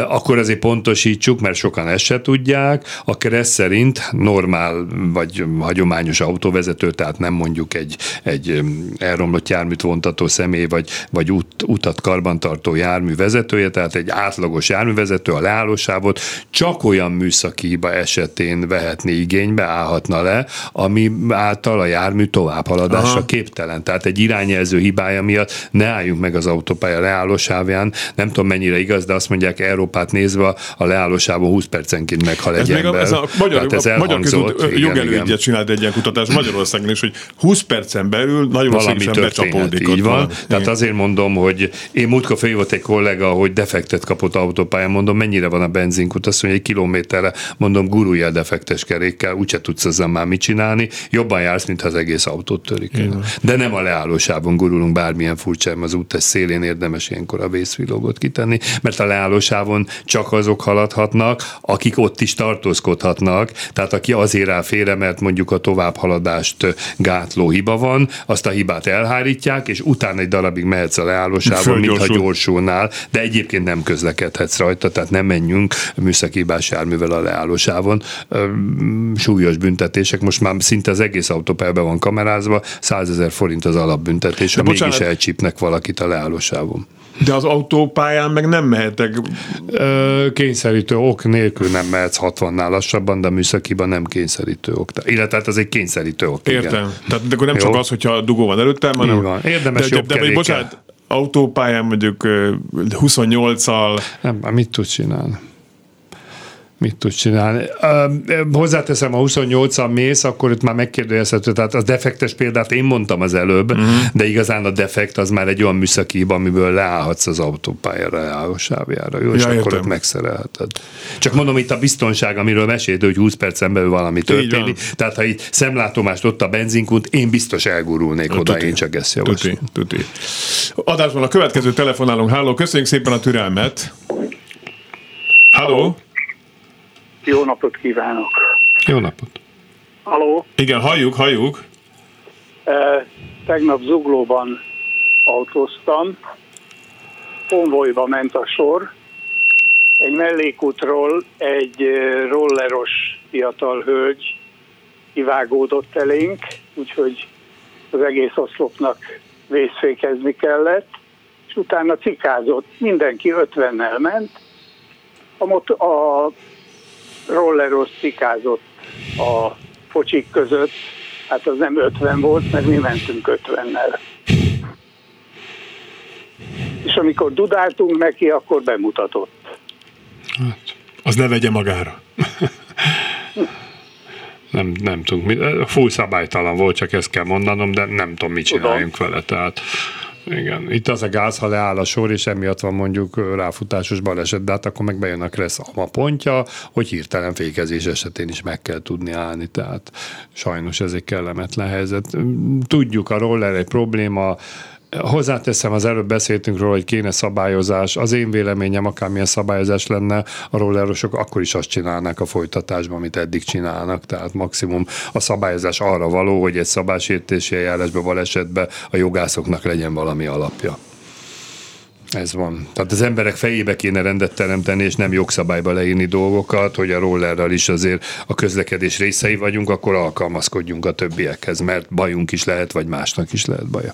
Speaker 2: Akkor azért pontosítsuk, mert sokan ezt se tudják. A Kressz szerint normál vagy hagyományos autóvezető, tehát nem mondjuk egy, egy elromlott járműt vontató személy, vagy, vagy út, utat karbantartó jármű vezetője, tehát egy átlagos járművezető a leállósávot csak olyan műszaki hiba esetén vehetné igénybe, állhatna le, ami által a jármű továbbhaladásra
Speaker 1: Aha.
Speaker 2: képtelen. Tehát egy irányjelző hibája miatt ne álljunk meg az autópálya leállósávján. Nem tudom mennyire igaz, de azt mondják Európát nézve a leállósávon 20 percenként meghal egy
Speaker 1: Ez még a,
Speaker 2: ember.
Speaker 1: ez a magyar,
Speaker 2: Tehát ez
Speaker 1: a magyar közút jogelődje. Csinált egy ilyen kutatást Magyarországon is, hogy 20 percen belül nagyon
Speaker 2: valami
Speaker 1: becsapódik.
Speaker 2: így van.
Speaker 1: valami.
Speaker 2: Tehát
Speaker 1: Igen.
Speaker 2: azért mondom, hogy én múltkor fölhívott egy kollega, hogy defektet kapott autópályán, mondom, mennyire van a benzinkút, azt mondja, egy kilométerre, mondom, gurulj el defektes kerékkel, úgyse tudsz ezzel már mit csinálni, jobban jársz, mint ha az egész autót törik el. De nem a leállósávon gurulunk bármilyen furcsán, az útes szélén érdemes ilyenkor a vészvilógot kitenni, mert a leállósávon csak azok haladhatnak, akik ott is tartózkodhatnak, tehát aki azért áll félre, mert mondjuk a továbbhaladást gátló hiba van, azt a hibát elhárítják, és utána egy darabig mehetsz a leállósávon, mintha
Speaker 1: Fölgyorsul.
Speaker 2: gyorsulnál, de egyébként nem közlekedhetsz rajta, tehát nem menjünk műszaki hibás járművel a leállósávon. Súlyos büntetések, most már szinte az egész autópályában van kamerázva, 100 ezer forint az alapbüntetés, ha mégis elcsípnek valakit a leállósávon.
Speaker 1: De az autópályán meg nem mehetek.
Speaker 2: Ö, kényszerítő ok nélkül nem mehetsz 60-nál lassabban, de műszakiban nem kényszerítő ok. Illetve hát az egy kényszerítő ok. igen.
Speaker 1: Értem. Tehát akkor nem
Speaker 2: Jó.
Speaker 1: csak az, hogyha dugó van előttem, hanem...
Speaker 2: Így van. Érdemes
Speaker 1: de, de,
Speaker 2: jobb
Speaker 1: de, de
Speaker 2: kerékkel.
Speaker 1: bocsánat, autópályán mondjuk ö, 28-al,
Speaker 2: Nem, mit tud csinálni? Mit tud csinálni? Ö, hozzáteszem, ha 28-an mész, akkor itt már megkérdőjelezhető. Tehát a defektes példát én mondtam az előbb, uh-huh. de igazán a defekt az már egy olyan műszaki hiba, amiből leállhatsz az autópályára, leállósávjára. Jó, és
Speaker 1: Ja,
Speaker 2: akkor
Speaker 1: értem.
Speaker 2: ott megszerelheted. Csak mondom, itt a biztonság, amiről mesélt, hogy 20 percen belül valami történik. Tehát ha itt szemlátomást ott a benzinkút, én biztos elgurulnék oda,
Speaker 1: tuti.
Speaker 2: én csak ezt javaslom.
Speaker 1: tuti, tuti. Adásban a következő telefonálunk. Háló, köszönjük szépen a türelmet. Halló?
Speaker 9: Jó napot kívánok!
Speaker 2: Jó napot!
Speaker 9: Haló,
Speaker 1: Igen, halljuk, halljuk.
Speaker 9: eh, tegnap Zuglóban autóztam, konvojba ment a sor, egy mellékútról egy eh, rolleros fiatal hölgy kivágódott elénk, úgyhogy az egész oszlopnak vészfékezni kellett, és utána cikázott, mindenki 50-nel ment, a, mot- a rolleros cikázott a focsik között, hát az nem 50 volt, mert mi mentünk 50-nel. És amikor dudáltunk neki, akkor bemutatott.
Speaker 1: Az ne vegye magára.
Speaker 2: nem, nem tudunk, full szabálytalan volt, csak ezt kell mondanom, de nem tudom, mit
Speaker 9: Tudom.
Speaker 2: csináljunk vele, tehát igen. Itt az a gáz, ha leáll a sor, és emiatt van mondjuk ráfutásos baleset, de hát akkor meg bejön a kressz a pontja, hogy hirtelen fékezés esetén is meg kell tudni állni, tehát sajnos ez egy kellemetlen helyzet. Tudjuk, a roller egy probléma, Hozzáteszem, az előbb beszéltünk róla, hogy kéne szabályozás. Az én véleményem, akármilyen szabályozás lenne, a rollerosok akkor is azt csinálnák a folytatásban, amit eddig csinálnak. Tehát maximum a szabályozás arra való, hogy egy szabálysértési eljárásban, balesetben a jogászoknak legyen valami alapja. Ez van. Tehát az emberek fejébe kéne rendet teremteni, és nem jogszabályba leírni dolgokat, hogy a rollerrel is azért a közlekedés részei vagyunk, akkor alkalmazkodjunk a többiekhez, mert bajunk is lehet, vagy másnak is lehet baja.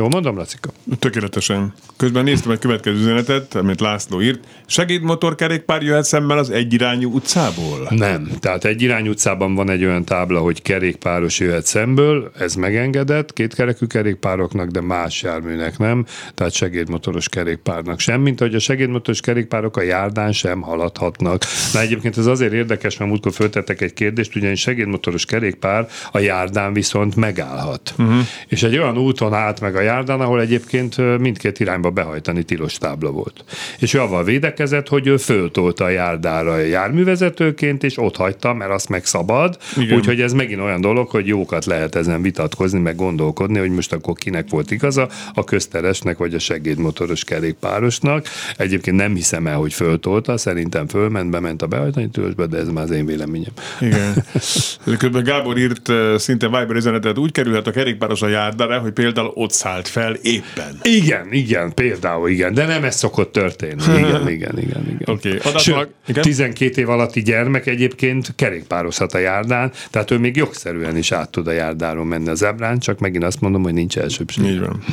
Speaker 2: Jól mondom, Lacika?
Speaker 1: Tökéletesen. Közben néztem egy következő üzenetet, amit László írt. Segédmotorkerékpár jöhet szemben az egyirányú utcából?
Speaker 2: Nem. Tehát egy irány utcában van egy olyan tábla, hogy kerékpáros jöhet szemből, ez megengedett kétkerekű kerékpároknak, de más járműnek nem, tehát segédmotoros kerékpárnak sem, mint hogy a segédmotoros kerékpárok a járdán sem haladhatnak. Na egyébként ez azért érdekes, mert múltkor föltettek egy kérdést, ugyanis segédmotoros kerékpár a járdán viszont megállhat. Uh-huh. És egy olyan úton állt meg a járdán, ahol egyébként mindkét irányba behajtani tilos tábla volt. És ő avval védekezett, hogy ő föltolta a járdára a járművezetőként, és ott hagyta, mert azt meg szabad. Úgyhogy ez megint olyan dolog, hogy jókat lehet ezen vitatkozni, meg gondolkodni, hogy most akkor kinek volt igaza, a közteresnek vagy a segédmotoros kerékpárosnak. Egyébként nem hiszem el, hogy föltolta, szerintem fölment, bement a behajtani tilosba, de ez már az én véleményem.
Speaker 1: Igen. Közben Gábor írt szinte Viber üzenetet, úgy kerülhet a kerékpáros a járdára, hogy például ott szállt fel éppen.
Speaker 2: Igen, igen, például igen, de nem ez szokott történni. Igen, igen, igen. igen.
Speaker 1: Oké, adásnak-
Speaker 2: Sőt,
Speaker 1: igen?
Speaker 2: 12 év alatti gyermek egyébként kerékpározhat a járdán, tehát ő még jogszerűen is át tud a járdáron menni az ebrán, csak megint azt mondom, hogy nincs elsőbség.
Speaker 1: Így van.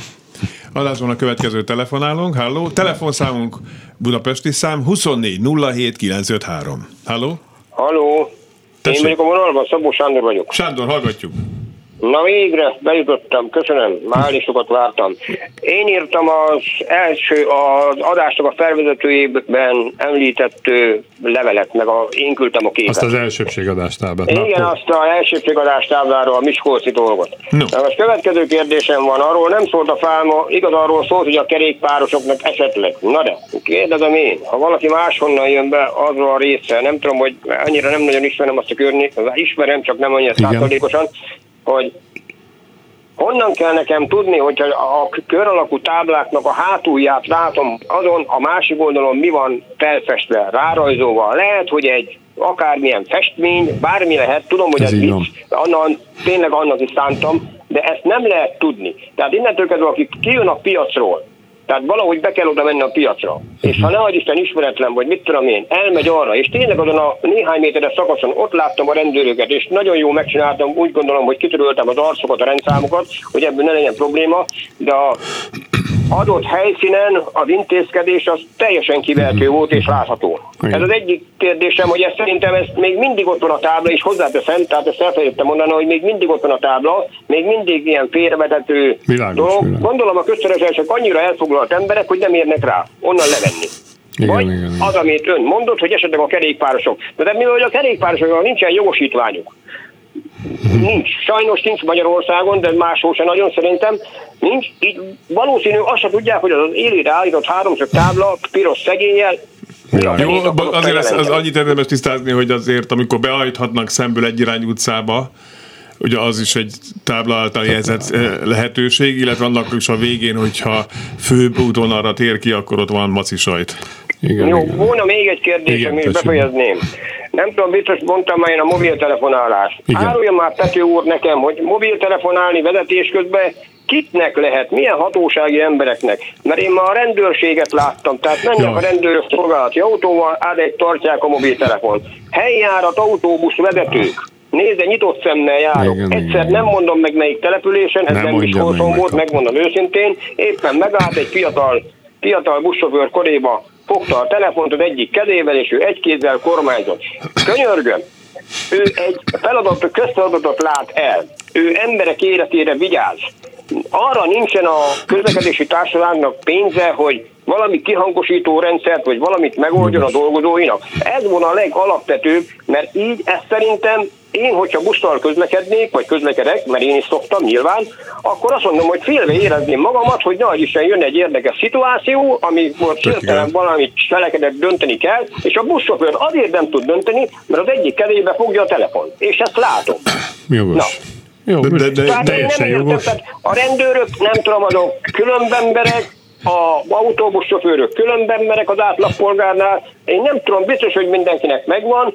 Speaker 1: Adásban a következő telefonálunk. Halló. Telefonszámunk Budapesti szám 24 07 953. Halló.
Speaker 10: Halló,
Speaker 1: Tessék.
Speaker 10: én vagyok a vonalban, Szabó Sándor vagyok.
Speaker 1: Sándor, hallgatjuk.
Speaker 10: Na végre bejutottam, köszönöm, már elég sokat vártam. Én írtam az első, az adásnak a felvezetőjében említett levelet, meg a, én küldtem a képet.
Speaker 2: Azt az elsőbségadástábát.
Speaker 10: Igen, azt a elsőségadás tábláról a Miskolci dolgot.
Speaker 1: No.
Speaker 10: Na most következő kérdésem van, arról nem szólt a fálma, igaz arról szólt, hogy a kerékpárosoknak esetleg. Na de, kérdezem én, ha valaki máshonnan jön be azról a részre, nem tudom, hogy annyira nem nagyon ismerem azt a környéket, ismerem, csak nem annyira százalékosan, hogy Honnan kell nekem tudni, hogyha a kör alakú tábláknak a hátulját látom, azon a másik oldalon mi van felfestve, rárajzolva. Lehet, hogy egy akármilyen festmény, bármi lehet, tudom, hogy
Speaker 2: Ez
Speaker 10: ez, vicc, annan, tényleg annak is szántam, de ezt nem lehet tudni. Tehát innentől kezdve, aki kijön a piacról, tehát valahogy be kell oda menni a piacra. És ha ne Isten ismeretlen, vagy mit tudom én, elmegy arra, és tényleg azon a néhány méteres szakaszon ott láttam a rendőröket, és nagyon jó megcsináltam, úgy gondolom, hogy kitöröltem az arcokat, a rendszámokat, hogy ebből ne legyen probléma, de a adott helyszínen az intézkedés az teljesen kivehető volt és látható.
Speaker 2: Igen.
Speaker 10: Ez az egyik kérdésem, hogy ez szerintem ez még mindig ott van a tábla, és hozzáteszem, tehát ezt elfelejtettem mondani, hogy még mindig ott van a tábla, még mindig ilyen félrevezető
Speaker 2: Világos,
Speaker 10: dolog.
Speaker 2: világos.
Speaker 10: Gondolom a közszeresek annyira elfoglalt emberek, hogy nem érnek rá onnan levenni.
Speaker 2: Igen,
Speaker 10: Vagy
Speaker 2: igen, igen.
Speaker 10: az, amit ön mondott, hogy esetleg a kerékpárosok. De, de mivel a kerékpárosoknak nincsen jogosítványuk, Nincs. Sajnos nincs Magyarországon, de máshol sem nagyon szerintem. Nincs. Így valószínű, azt se tudják, hogy az az élére állított háromszög tábla, piros szegéllyel,
Speaker 1: Jó, azért az, az annyit érdemes tisztázni, hogy azért, amikor beállíthatnak szemből egy irányú utcába, ugye az is egy tábla által jelzett eh, lehetőség, illetve annak is a végén, hogyha főbb úton arra tér ki, akkor ott van maci sajt.
Speaker 2: Igen,
Speaker 10: Jó,
Speaker 2: igen.
Speaker 10: volna még egy kérdésem, és befejezném. Nem tudom, biztos mondtam már én a mobiltelefonálás.
Speaker 2: Igen.
Speaker 10: Árulja már Pető úr nekem, hogy mobiltelefonálni vezetés közben kitnek lehet, milyen hatósági embereknek. Mert én már a rendőrséget láttam, tehát mennek
Speaker 2: Ja.
Speaker 10: a rendőrök szolgálati autóval, át egy tartják a mobiltelefon. Helyjárat, autóbusz vezetők. Nézd, nyitott szemmel járok.
Speaker 2: Igen,
Speaker 10: Egyszer
Speaker 2: igen.
Speaker 10: nem mondom meg melyik településen, ez
Speaker 2: Nem
Speaker 10: nem, Miskolcon
Speaker 2: meg,
Speaker 10: volt, megmondom őszintén, éppen megállt egy fiatal, fiatal buszsofőr koréba, fogta a telefont az egyik kezével, és ő egy kézzel kormányzott. Könyörgöm, ő egy feladat, közfeladatot lát el. Ő emberek életére vigyáz. Arra nincsen a közlekedési társadalomnak pénze, hogy valami kihangosító rendszert, vagy valamit megoldjon a dolgozóinak. Ez volna a legalapvetőbb, mert így ezt szerintem én, hogyha busszal közlekednék, vagy közlekedek, mert én is szoktam nyilván, akkor azt mondom, hogy félve érezném magamat, hogy nagy Isten jön egy érdekes szituáció, amikor hirtelen valamit cselekedett dönteni kell, és a buszsofőr azért nem tud dönteni, mert az egyik kezébe fogja a telefon. És ezt látom.
Speaker 2: Jogos.
Speaker 10: Na.
Speaker 2: Jó,
Speaker 1: De- de- de-
Speaker 10: én
Speaker 2: teljesen
Speaker 10: nem értem,
Speaker 2: jogos.
Speaker 10: tehát a rendőrök, nem tudom, azok különbemberek, a autóbuszsofőrök különbemberek az átlagpolgárnál. Én nem tudom, biztos, hogy mindenkinek megvan,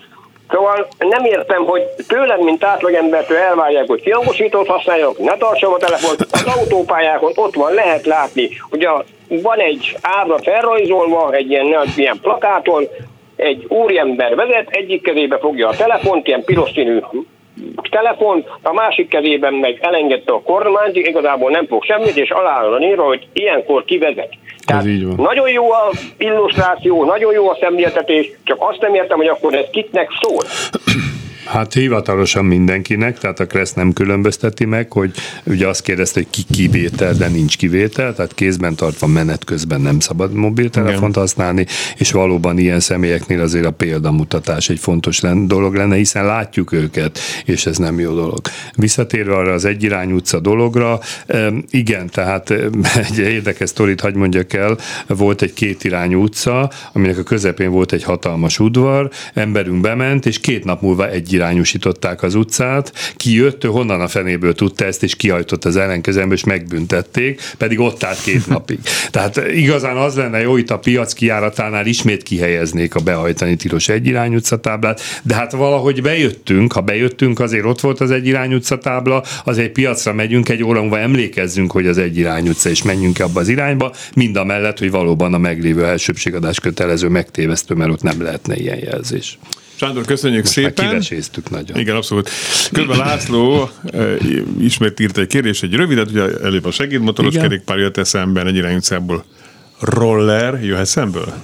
Speaker 10: Szóval nem értem, hogy tőlem, mint átlagembertől elvárják, hogy kihangosítót használjak, ne tartsam a telefont. Az autópályákon ott van, lehet látni. Ugye van egy ábra felrajzolva, egy ilyen, nagy ilyen plakáton, egy úriember vezet, egyik kezébe fogja a telefont, ilyen piros színű telefon, a másik kezében meg elengedte a kormányt, igazából nem fog semmit, és alá van írva, hogy ilyenkor kivezet. Tehát nagyon jó a illusztráció, nagyon jó a szemléltetés, csak azt nem értem, hogy akkor ez kiknek szól.
Speaker 2: Hát hivatalosan mindenkinek, tehát a Kressz nem különbözteti meg, hogy ugye azt kérdezte, hogy ki kivétel, de nincs kivétel, tehát kézben tartva menet közben nem szabad mobiltelefont használni, és valóban ilyen személyeknél azért a példamutatás egy fontos dolog lenne, hiszen látjuk őket, és ez nem jó dolog. Visszatérve arra az egyirány utca dologra, igen, tehát egy érdekes sztorit hagy mondjak el, volt egy kétirányú utca, aminek a közepén volt egy hatalmas udvar, emberünk bement, és két nap múlva egyirányosították az utcát, kijött, ő honnan a fenéből tudta ezt, és kiajtott az ellenkezemből, és megbüntették, pedig ott állt két napig. Tehát igazán az lenne jó, itt a piac kiáratánál ismét kihelyeznék a behajtani tilos egyirányú utcatáblát, de hát valahogy bejöttünk, ha bejöttünk, azért ott volt az egyirányú utcatábla, azért piacra megyünk, egy óra múlva emlékezzünk, hogy az egyirányú utca, és menjünk abba az irányba, mind a mellett, hogy valóban a meglévő elsőbségadás kötelező megtévesztő, mert ott nem lehetne ilyen jelzés.
Speaker 1: Sándor, köszönjük
Speaker 2: Most
Speaker 1: szépen.
Speaker 2: kiveséztük nagyon.
Speaker 1: Igen, abszolút. Közben László ismét írt egy kérdés, egy rövidet, ugye előbb a segédmotoros
Speaker 2: Igen.
Speaker 1: kerékpár jött eszembe, egy irányutcából. Roller jöhet szemből?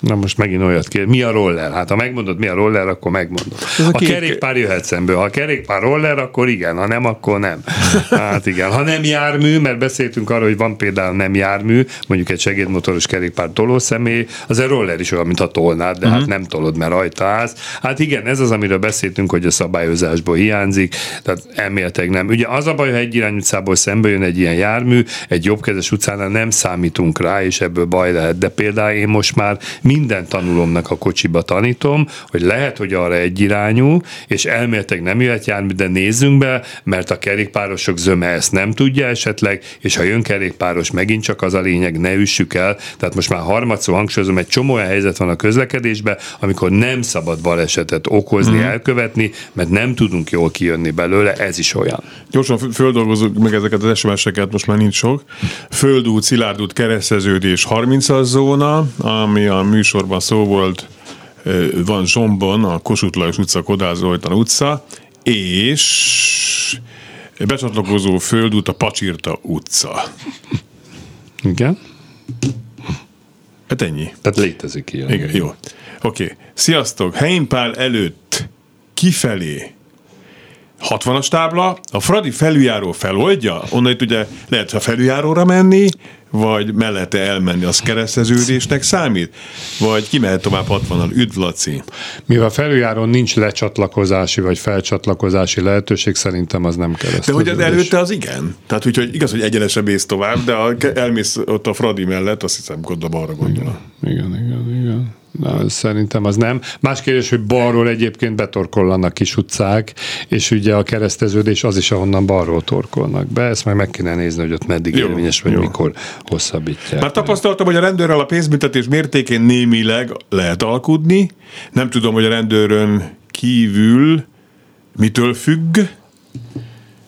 Speaker 2: Na most megint olyat kér. Mi a roller? Hát ha megmondod, mi a roller, akkor megmondod.
Speaker 1: Ez a
Speaker 2: A
Speaker 1: két-
Speaker 2: kerékpár jöhet szemből. Ha a kerékpár roller, akkor igen, ha nem, akkor nem. Hát igen. Ha nem jármű, mert beszéltünk arról, hogy van például nem jármű, mondjuk egy segédmotoros kerékpár tolószemély, az a roller is olyan, mint a tolnád, de hát nem tolod, mert rajta állsz. Hát igen, ez az, amiről beszéltünk, hogy a szabályozásból hiányzik, tehát elméletileg nem. Ugye az a baj, ha egy irány utcából szembe jön egy ilyen jármű, egy jobbkezes utcánál nem számítunk rá, és ebből baj lehet. De például én most már minden tanulomnak a kocsiba tanítom, hogy lehet, hogy arra egyirányú, és elméletileg nem jöhet jármű, de nézzünk be, mert a kerékpárosok zöme ezt nem tudja esetleg, és ha jön kerékpáros, megint csak az a lényeg, ne üssük el. Tehát most már harmadszor hangsúlyozom, egy csomó olyan helyzet van a közlekedésben, amikor nem szabad balesetet okozni,
Speaker 1: Mhm.
Speaker 2: elkövetni, mert nem tudunk jól kijönni belőle, ez is olyan.
Speaker 1: Gyorsan földolgozzuk meg ezeket az SMS-eket, most már nincs sok. Földút, Szilárdút, kereszteződés 30-as zóna, ami a műsorban szó volt, van Zsombon, a Kossuth Lajos utca, Kodály Zoltán utca, és becsatlakozó földút a Pacsirta utca.
Speaker 2: Igen?
Speaker 1: Hát ennyi.
Speaker 2: Tehát létezik ilyen.
Speaker 1: Igen, jó. Oké. Okay. Sziasztok! Heimpál előtt kifelé 60-as tábla, a Fradi felüljáró feloldja, onnan itt ugye lehet a felüljáróra menni, vagy mellette elmenni, az kereszteződésnek számít? Vagy ki mehet tovább 60-al? Üdv, Laci!
Speaker 2: Mivel felüljáron nincs lecsatlakozási vagy felcsatlakozási lehetőség, szerintem az nem
Speaker 1: De
Speaker 2: keresztül.
Speaker 1: hogy az előtte az igen. Tehát úgy, hogy igaz, hogy egyenesebb ész tovább, de ha elmész ott a Fradi mellett, azt hiszem, gondolom arra gondolom.
Speaker 2: Igen, igen, igen. Na, szerintem az nem. Más kérdés, hogy balról egyébként betorkollanak kis utcák, és ugye a kereszteződés az is, ahonnan balról torkolnak be. Ezt majd meg kéne nézni, hogy ott meddig
Speaker 1: Jó,
Speaker 2: érvényes, vagy
Speaker 1: jó.
Speaker 2: mikor hosszabbítják.
Speaker 1: Már tapasztaltam, hogy a rendőrrel a pénzbüntetés mértékén némileg lehet alkudni. Nem tudom, hogy a rendőrön kívül mitől függ,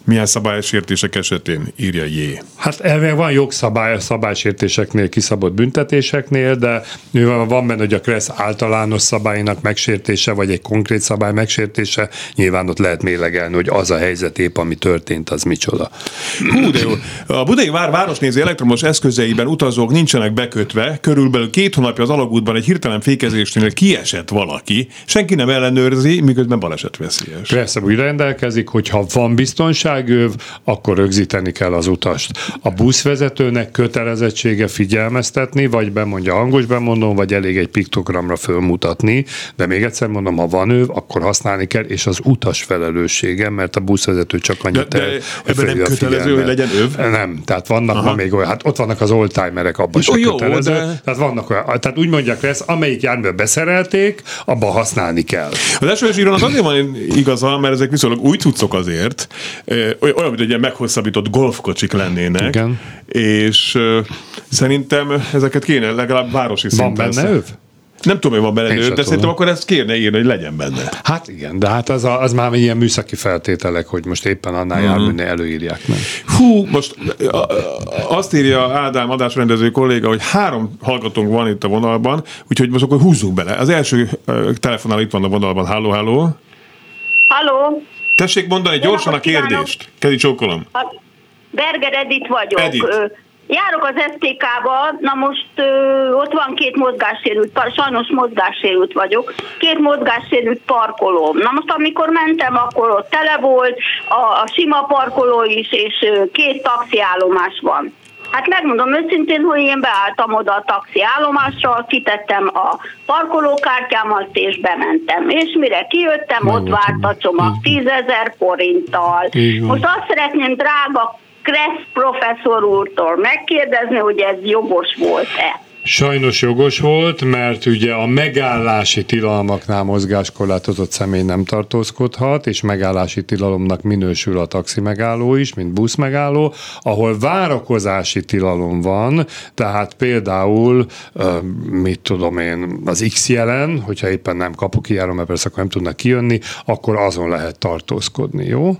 Speaker 1: milyen szabálysértések esetén írja J.
Speaker 2: Hát elvileg van jogszabály a szabálysértéseknél, kiszabott büntetéseknél, de van benne, hogy a KRESZ általános szabálynak megsértése, vagy egy konkrét szabály megsértése, nyilván ott lehet mélegelni, hogy az a helyzet épp, ami történt, az micsoda.
Speaker 1: Hú, de jó. A Budai Vár városnéző elektromos eszközeiben utazók nincsenek bekötve. Körülbelül két hónapja az alagútban egy hirtelen fékezésnél kiesett valaki. Senki nem ellenőrzi, miközben baleset veszélyes.
Speaker 2: Persze úgy rendelkezik, hogy ha van biztonságöv, akkor rögzíteni kell az utast. A buszvezetőnek kötelezettsége figyelmeztetni, vagy bemondja hangos bemondom, vagy elég egy piktogramra fölmutatni, de még egyszer mondom, ha van öv, akkor használni kell, és az utas felelőssége, mert a buszvezető csak annyit
Speaker 1: De- de
Speaker 2: el-
Speaker 1: ebben nem kötelező,
Speaker 2: figyelmet.
Speaker 1: hogy legyen öv?
Speaker 2: Nem, tehát vannak
Speaker 1: Aha.
Speaker 2: ma még olyan, hát ott vannak az oldtimerek, abban sem
Speaker 1: jó,
Speaker 2: kötelező.
Speaker 1: de-
Speaker 2: Tehát vannak olyan, tehát úgy mondják lesz, amelyik járművel beszerelték, abban használni kell.
Speaker 1: Az SOS írónak azért van igaza, mert ezek viszonylag új cuccok azért, olyan, mint egy ilyen meghosszabbított golfkocsik lennének,
Speaker 2: Igen.
Speaker 1: és ö, szerintem ezeket kéne legalább városi
Speaker 2: Van
Speaker 1: szinten.
Speaker 2: benne öv?
Speaker 1: Nem tudom, hogy van benne de szerintem akkor ezt kéne írni, hogy legyen benne.
Speaker 2: Hát igen, de hát az, a, az már ilyen műszaki feltételek, hogy most éppen annál
Speaker 1: Mhm.
Speaker 2: járműnél előírják meg.
Speaker 1: Hú, most a- a- azt írja Ádám adásrendező kolléga, hogy három hallgatónk van itt a vonalban, úgyhogy most akkor húzzuk bele. Az első telefonál itt van a vonalban. Halló, halló.
Speaker 11: Halló,
Speaker 1: Tessék mondani gyorsan a kérdést. Kedi csókolom.
Speaker 11: Berger Edit vagyok.
Speaker 1: Edith.
Speaker 11: Járok az STK-ba, na most ö, ott van két mozgássérült, par- sajnos mozgássérült vagyok, két mozgássérült parkoló. Na most amikor mentem, akkor ott tele volt, a, a sima parkoló is, és ö, két taxiállomás van. Hát megmondom őszintén, hogy én beálltam oda a taxi állomásra, kitettem a parkolókártyámat, és bementem. És mire kijöttem, ott várt a csomag 10 ezer forinttal. Most azt szeretném, drága Kressz professzor úrtól megkérdezni, hogy ez jogos volt-e.
Speaker 2: Sajnos jogos volt, mert ugye a megállási tilalmaknál mozgáskorlátozott személy nem tartózkodhat, és megállási tilalomnak minősül a taxi megálló is, mint busz megálló, ahol várakozási tilalom van, tehát például, mit tudom én, az X jelen, hogyha éppen nem kapukijárom, mert persze akkor nem tudnak kijönni, akkor azon lehet tartózkodni, jó?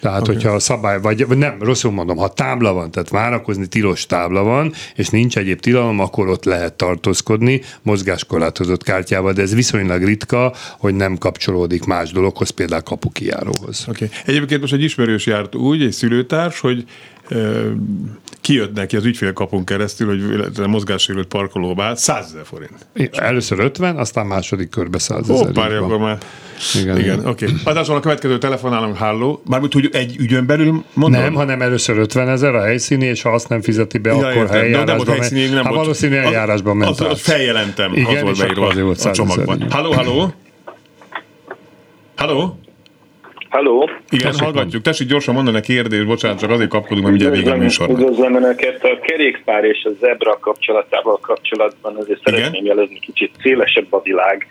Speaker 2: Tehát, okay. hogyha a szabály, vagy, nem, rosszul mondom, ha tábla van, tehát várakozni tilos tábla van, és nincs egyéb tilalom, akkor ott lehet tartózkodni mozgáskorlátozott kártyával, de ez viszonylag ritka, hogy nem kapcsolódik más dologhoz, például kapukijáróhoz.
Speaker 1: Okay. Egyébként most egy ismerős járt úgy, egy szülőtárs, hogy kijött neki az ügyfélkapun keresztül, hogy mozgássérült parkolóba állt, 100 ezer forint.
Speaker 2: Először 50, aztán második körbe 100 ezer.
Speaker 1: Párja, akkor már.
Speaker 2: Igen,
Speaker 1: Igen,
Speaker 2: igen.
Speaker 1: oké. Okay. Adáson a következő telefonálunk, halló. Mármint, hogy egy ügyön belül mondom?
Speaker 2: Nem, hanem először 50 ezer a helyszíni, és ha azt nem fizeti be,
Speaker 1: Ja,
Speaker 2: akkor
Speaker 1: értem. De nem volt helyszíni, nem
Speaker 2: Hát
Speaker 1: Az-
Speaker 2: eljárásban ment
Speaker 1: az,
Speaker 2: át.
Speaker 1: az feljelentem,
Speaker 2: Igen,
Speaker 1: az volt beírva a
Speaker 2: 100 ezer,
Speaker 1: csomagban. Halló, halló? Halló?
Speaker 12: Halló?
Speaker 1: Igen, hallgatjuk. Tessék gyorsan mondani a kérdést, bocsánat, csak azért kapkodunk, mert mindjárt vége a műsornak.
Speaker 12: Üdvözlöm Önöket. A kerékpár és a zebra kapcsolatával kapcsolatban azért szeretném jelezni kicsit szélesebb a világ.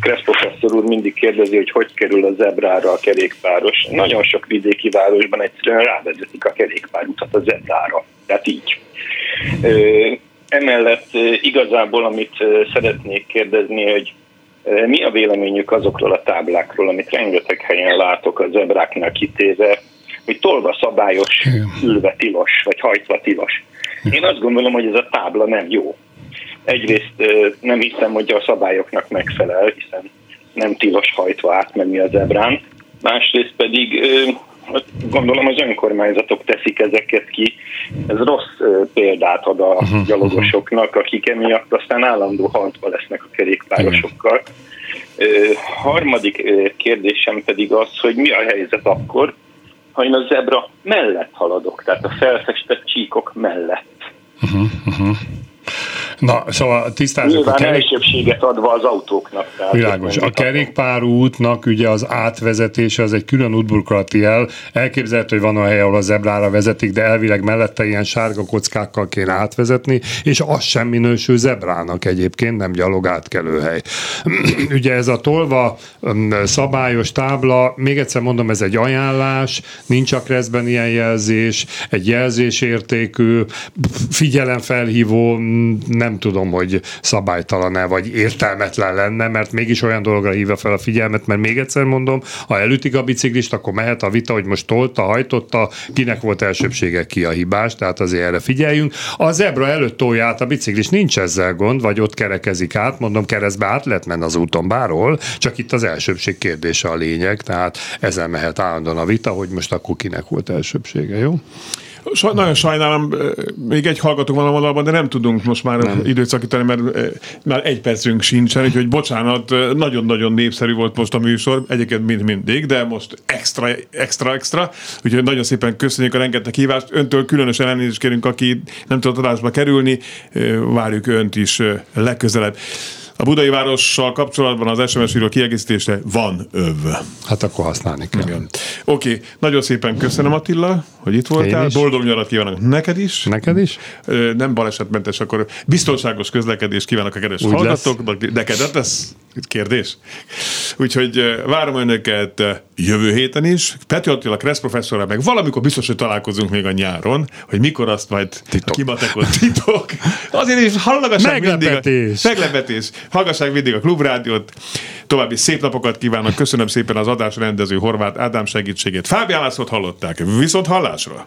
Speaker 12: Kressz professzor úr mindig kérdezi, hogy hogy kerül a zebrára a kerékpáros. Nagyon sok vidéki városban egyszerűen rávezetik a kerékpárutat a zebrára. Tehát így. Emellett igazából, amit szeretnék kérdezni, hogy mi a véleményük azokról a táblákról, amit rengeteg helyen látok a zebráknál kitéve, hogy tolva szabályos, ülve tilos, vagy hajtva tilos. Én azt gondolom, hogy ez a tábla nem jó. Egyrészt nem hiszem, hogy a szabályoknak megfelel, hiszen nem tilos hajtva átmenni a zebrán. Másrészt pedig gondolom az önkormányzatok teszik ezeket ki. Ez rossz példát ad a gyalogosoknak, akik emiatt aztán állandó harcba lesznek a kerékpárosokkal. Harmadik kérdésem pedig az, hogy mi a helyzet akkor, ha én a zebra mellett haladok, tehát a felfestett csíkok mellett.
Speaker 2: Uh-huh, uh-huh. Na, szóval tisztázzuk a
Speaker 12: Nyilván
Speaker 2: kerék...
Speaker 12: elsőbséget adva az autóknak. Tehát
Speaker 2: Világos. A kerékpárútnak ugye az átvezetése az egy külön útburkolati el. Elképzelhető, hogy van a hely, ahol a zebrára vezetik, de elvileg mellette ilyen sárga kockákkal kéne átvezetni, és az sem minősül zebrának egyébként, nem gyalog átkelőhely. ugye ez a tolva öm, szabályos tábla, még egyszer mondom, ez egy ajánlás, nincs a kreszben ilyen jelzés, egy jelzésértékű, figyelemfelhívó, m, nem tudom, hogy szabálytalan-e, vagy értelmetlen lenne, mert mégis olyan dologra hívja fel a figyelmet, mert még egyszer mondom, ha elütik a biciklist, akkor mehet a vita, hogy most tolta, hajtotta, kinek volt elsőbsége, ki a hibás, tehát azért erre figyeljünk. A zebra előtt tolja át a biciklist, nincs ezzel gond, vagy ott kerekezik át, mondom, keresztbe át lehet menni az úton bárhol, csak itt az elsőbség kérdése a lényeg, tehát ezen mehet állandóan a vita, hogy most akkor kinek volt elsőbsége, jó?
Speaker 1: Saj, nagyon sajnálom, még egy hallgató van a vonalban, de nem tudunk most már nem. időt szakítani, mert már egy percünk sincsen, úgyhogy bocsánat, nagyon-nagyon népszerű volt most a műsor, egyébként mind mindig, de most extra, extra, extra, úgyhogy nagyon szépen köszönjük a rengeteg hívást. Öntől különösen elnézést kérünk, aki nem tudott adásba kerülni, várjuk önt is legközelebb. A budai várossal kapcsolatban az SMS író kiegészítésre van öv.
Speaker 2: Hát akkor használni kell.
Speaker 1: Igen. Oké, okay. nagyon szépen köszönöm Attila, hogy itt voltál. Boldog nyarat kívánok neked is.
Speaker 2: Neked is.
Speaker 1: Ö, Nem balesetmentes, akkor biztonságos közlekedést kívánok a kedves
Speaker 2: Úgy
Speaker 1: hallgatóknak. Neked ez kérdés. Úgyhogy várom önöket jövő héten is. Peti Attila Kressz professzorral meg valamikor biztos, hogy találkozunk még a nyáron, hogy mikor azt majd titok. a kimatekot titok. Azért is hallgassák mindig.
Speaker 2: Meglepetés.
Speaker 1: A, meglepetés. Hallgassák mindig a klubrádiót. További szép napokat kívánok. Köszönöm szépen az adás rendező Horváth Ádám segítségét. Fábián Lászlót hallották. Viszont hallásra.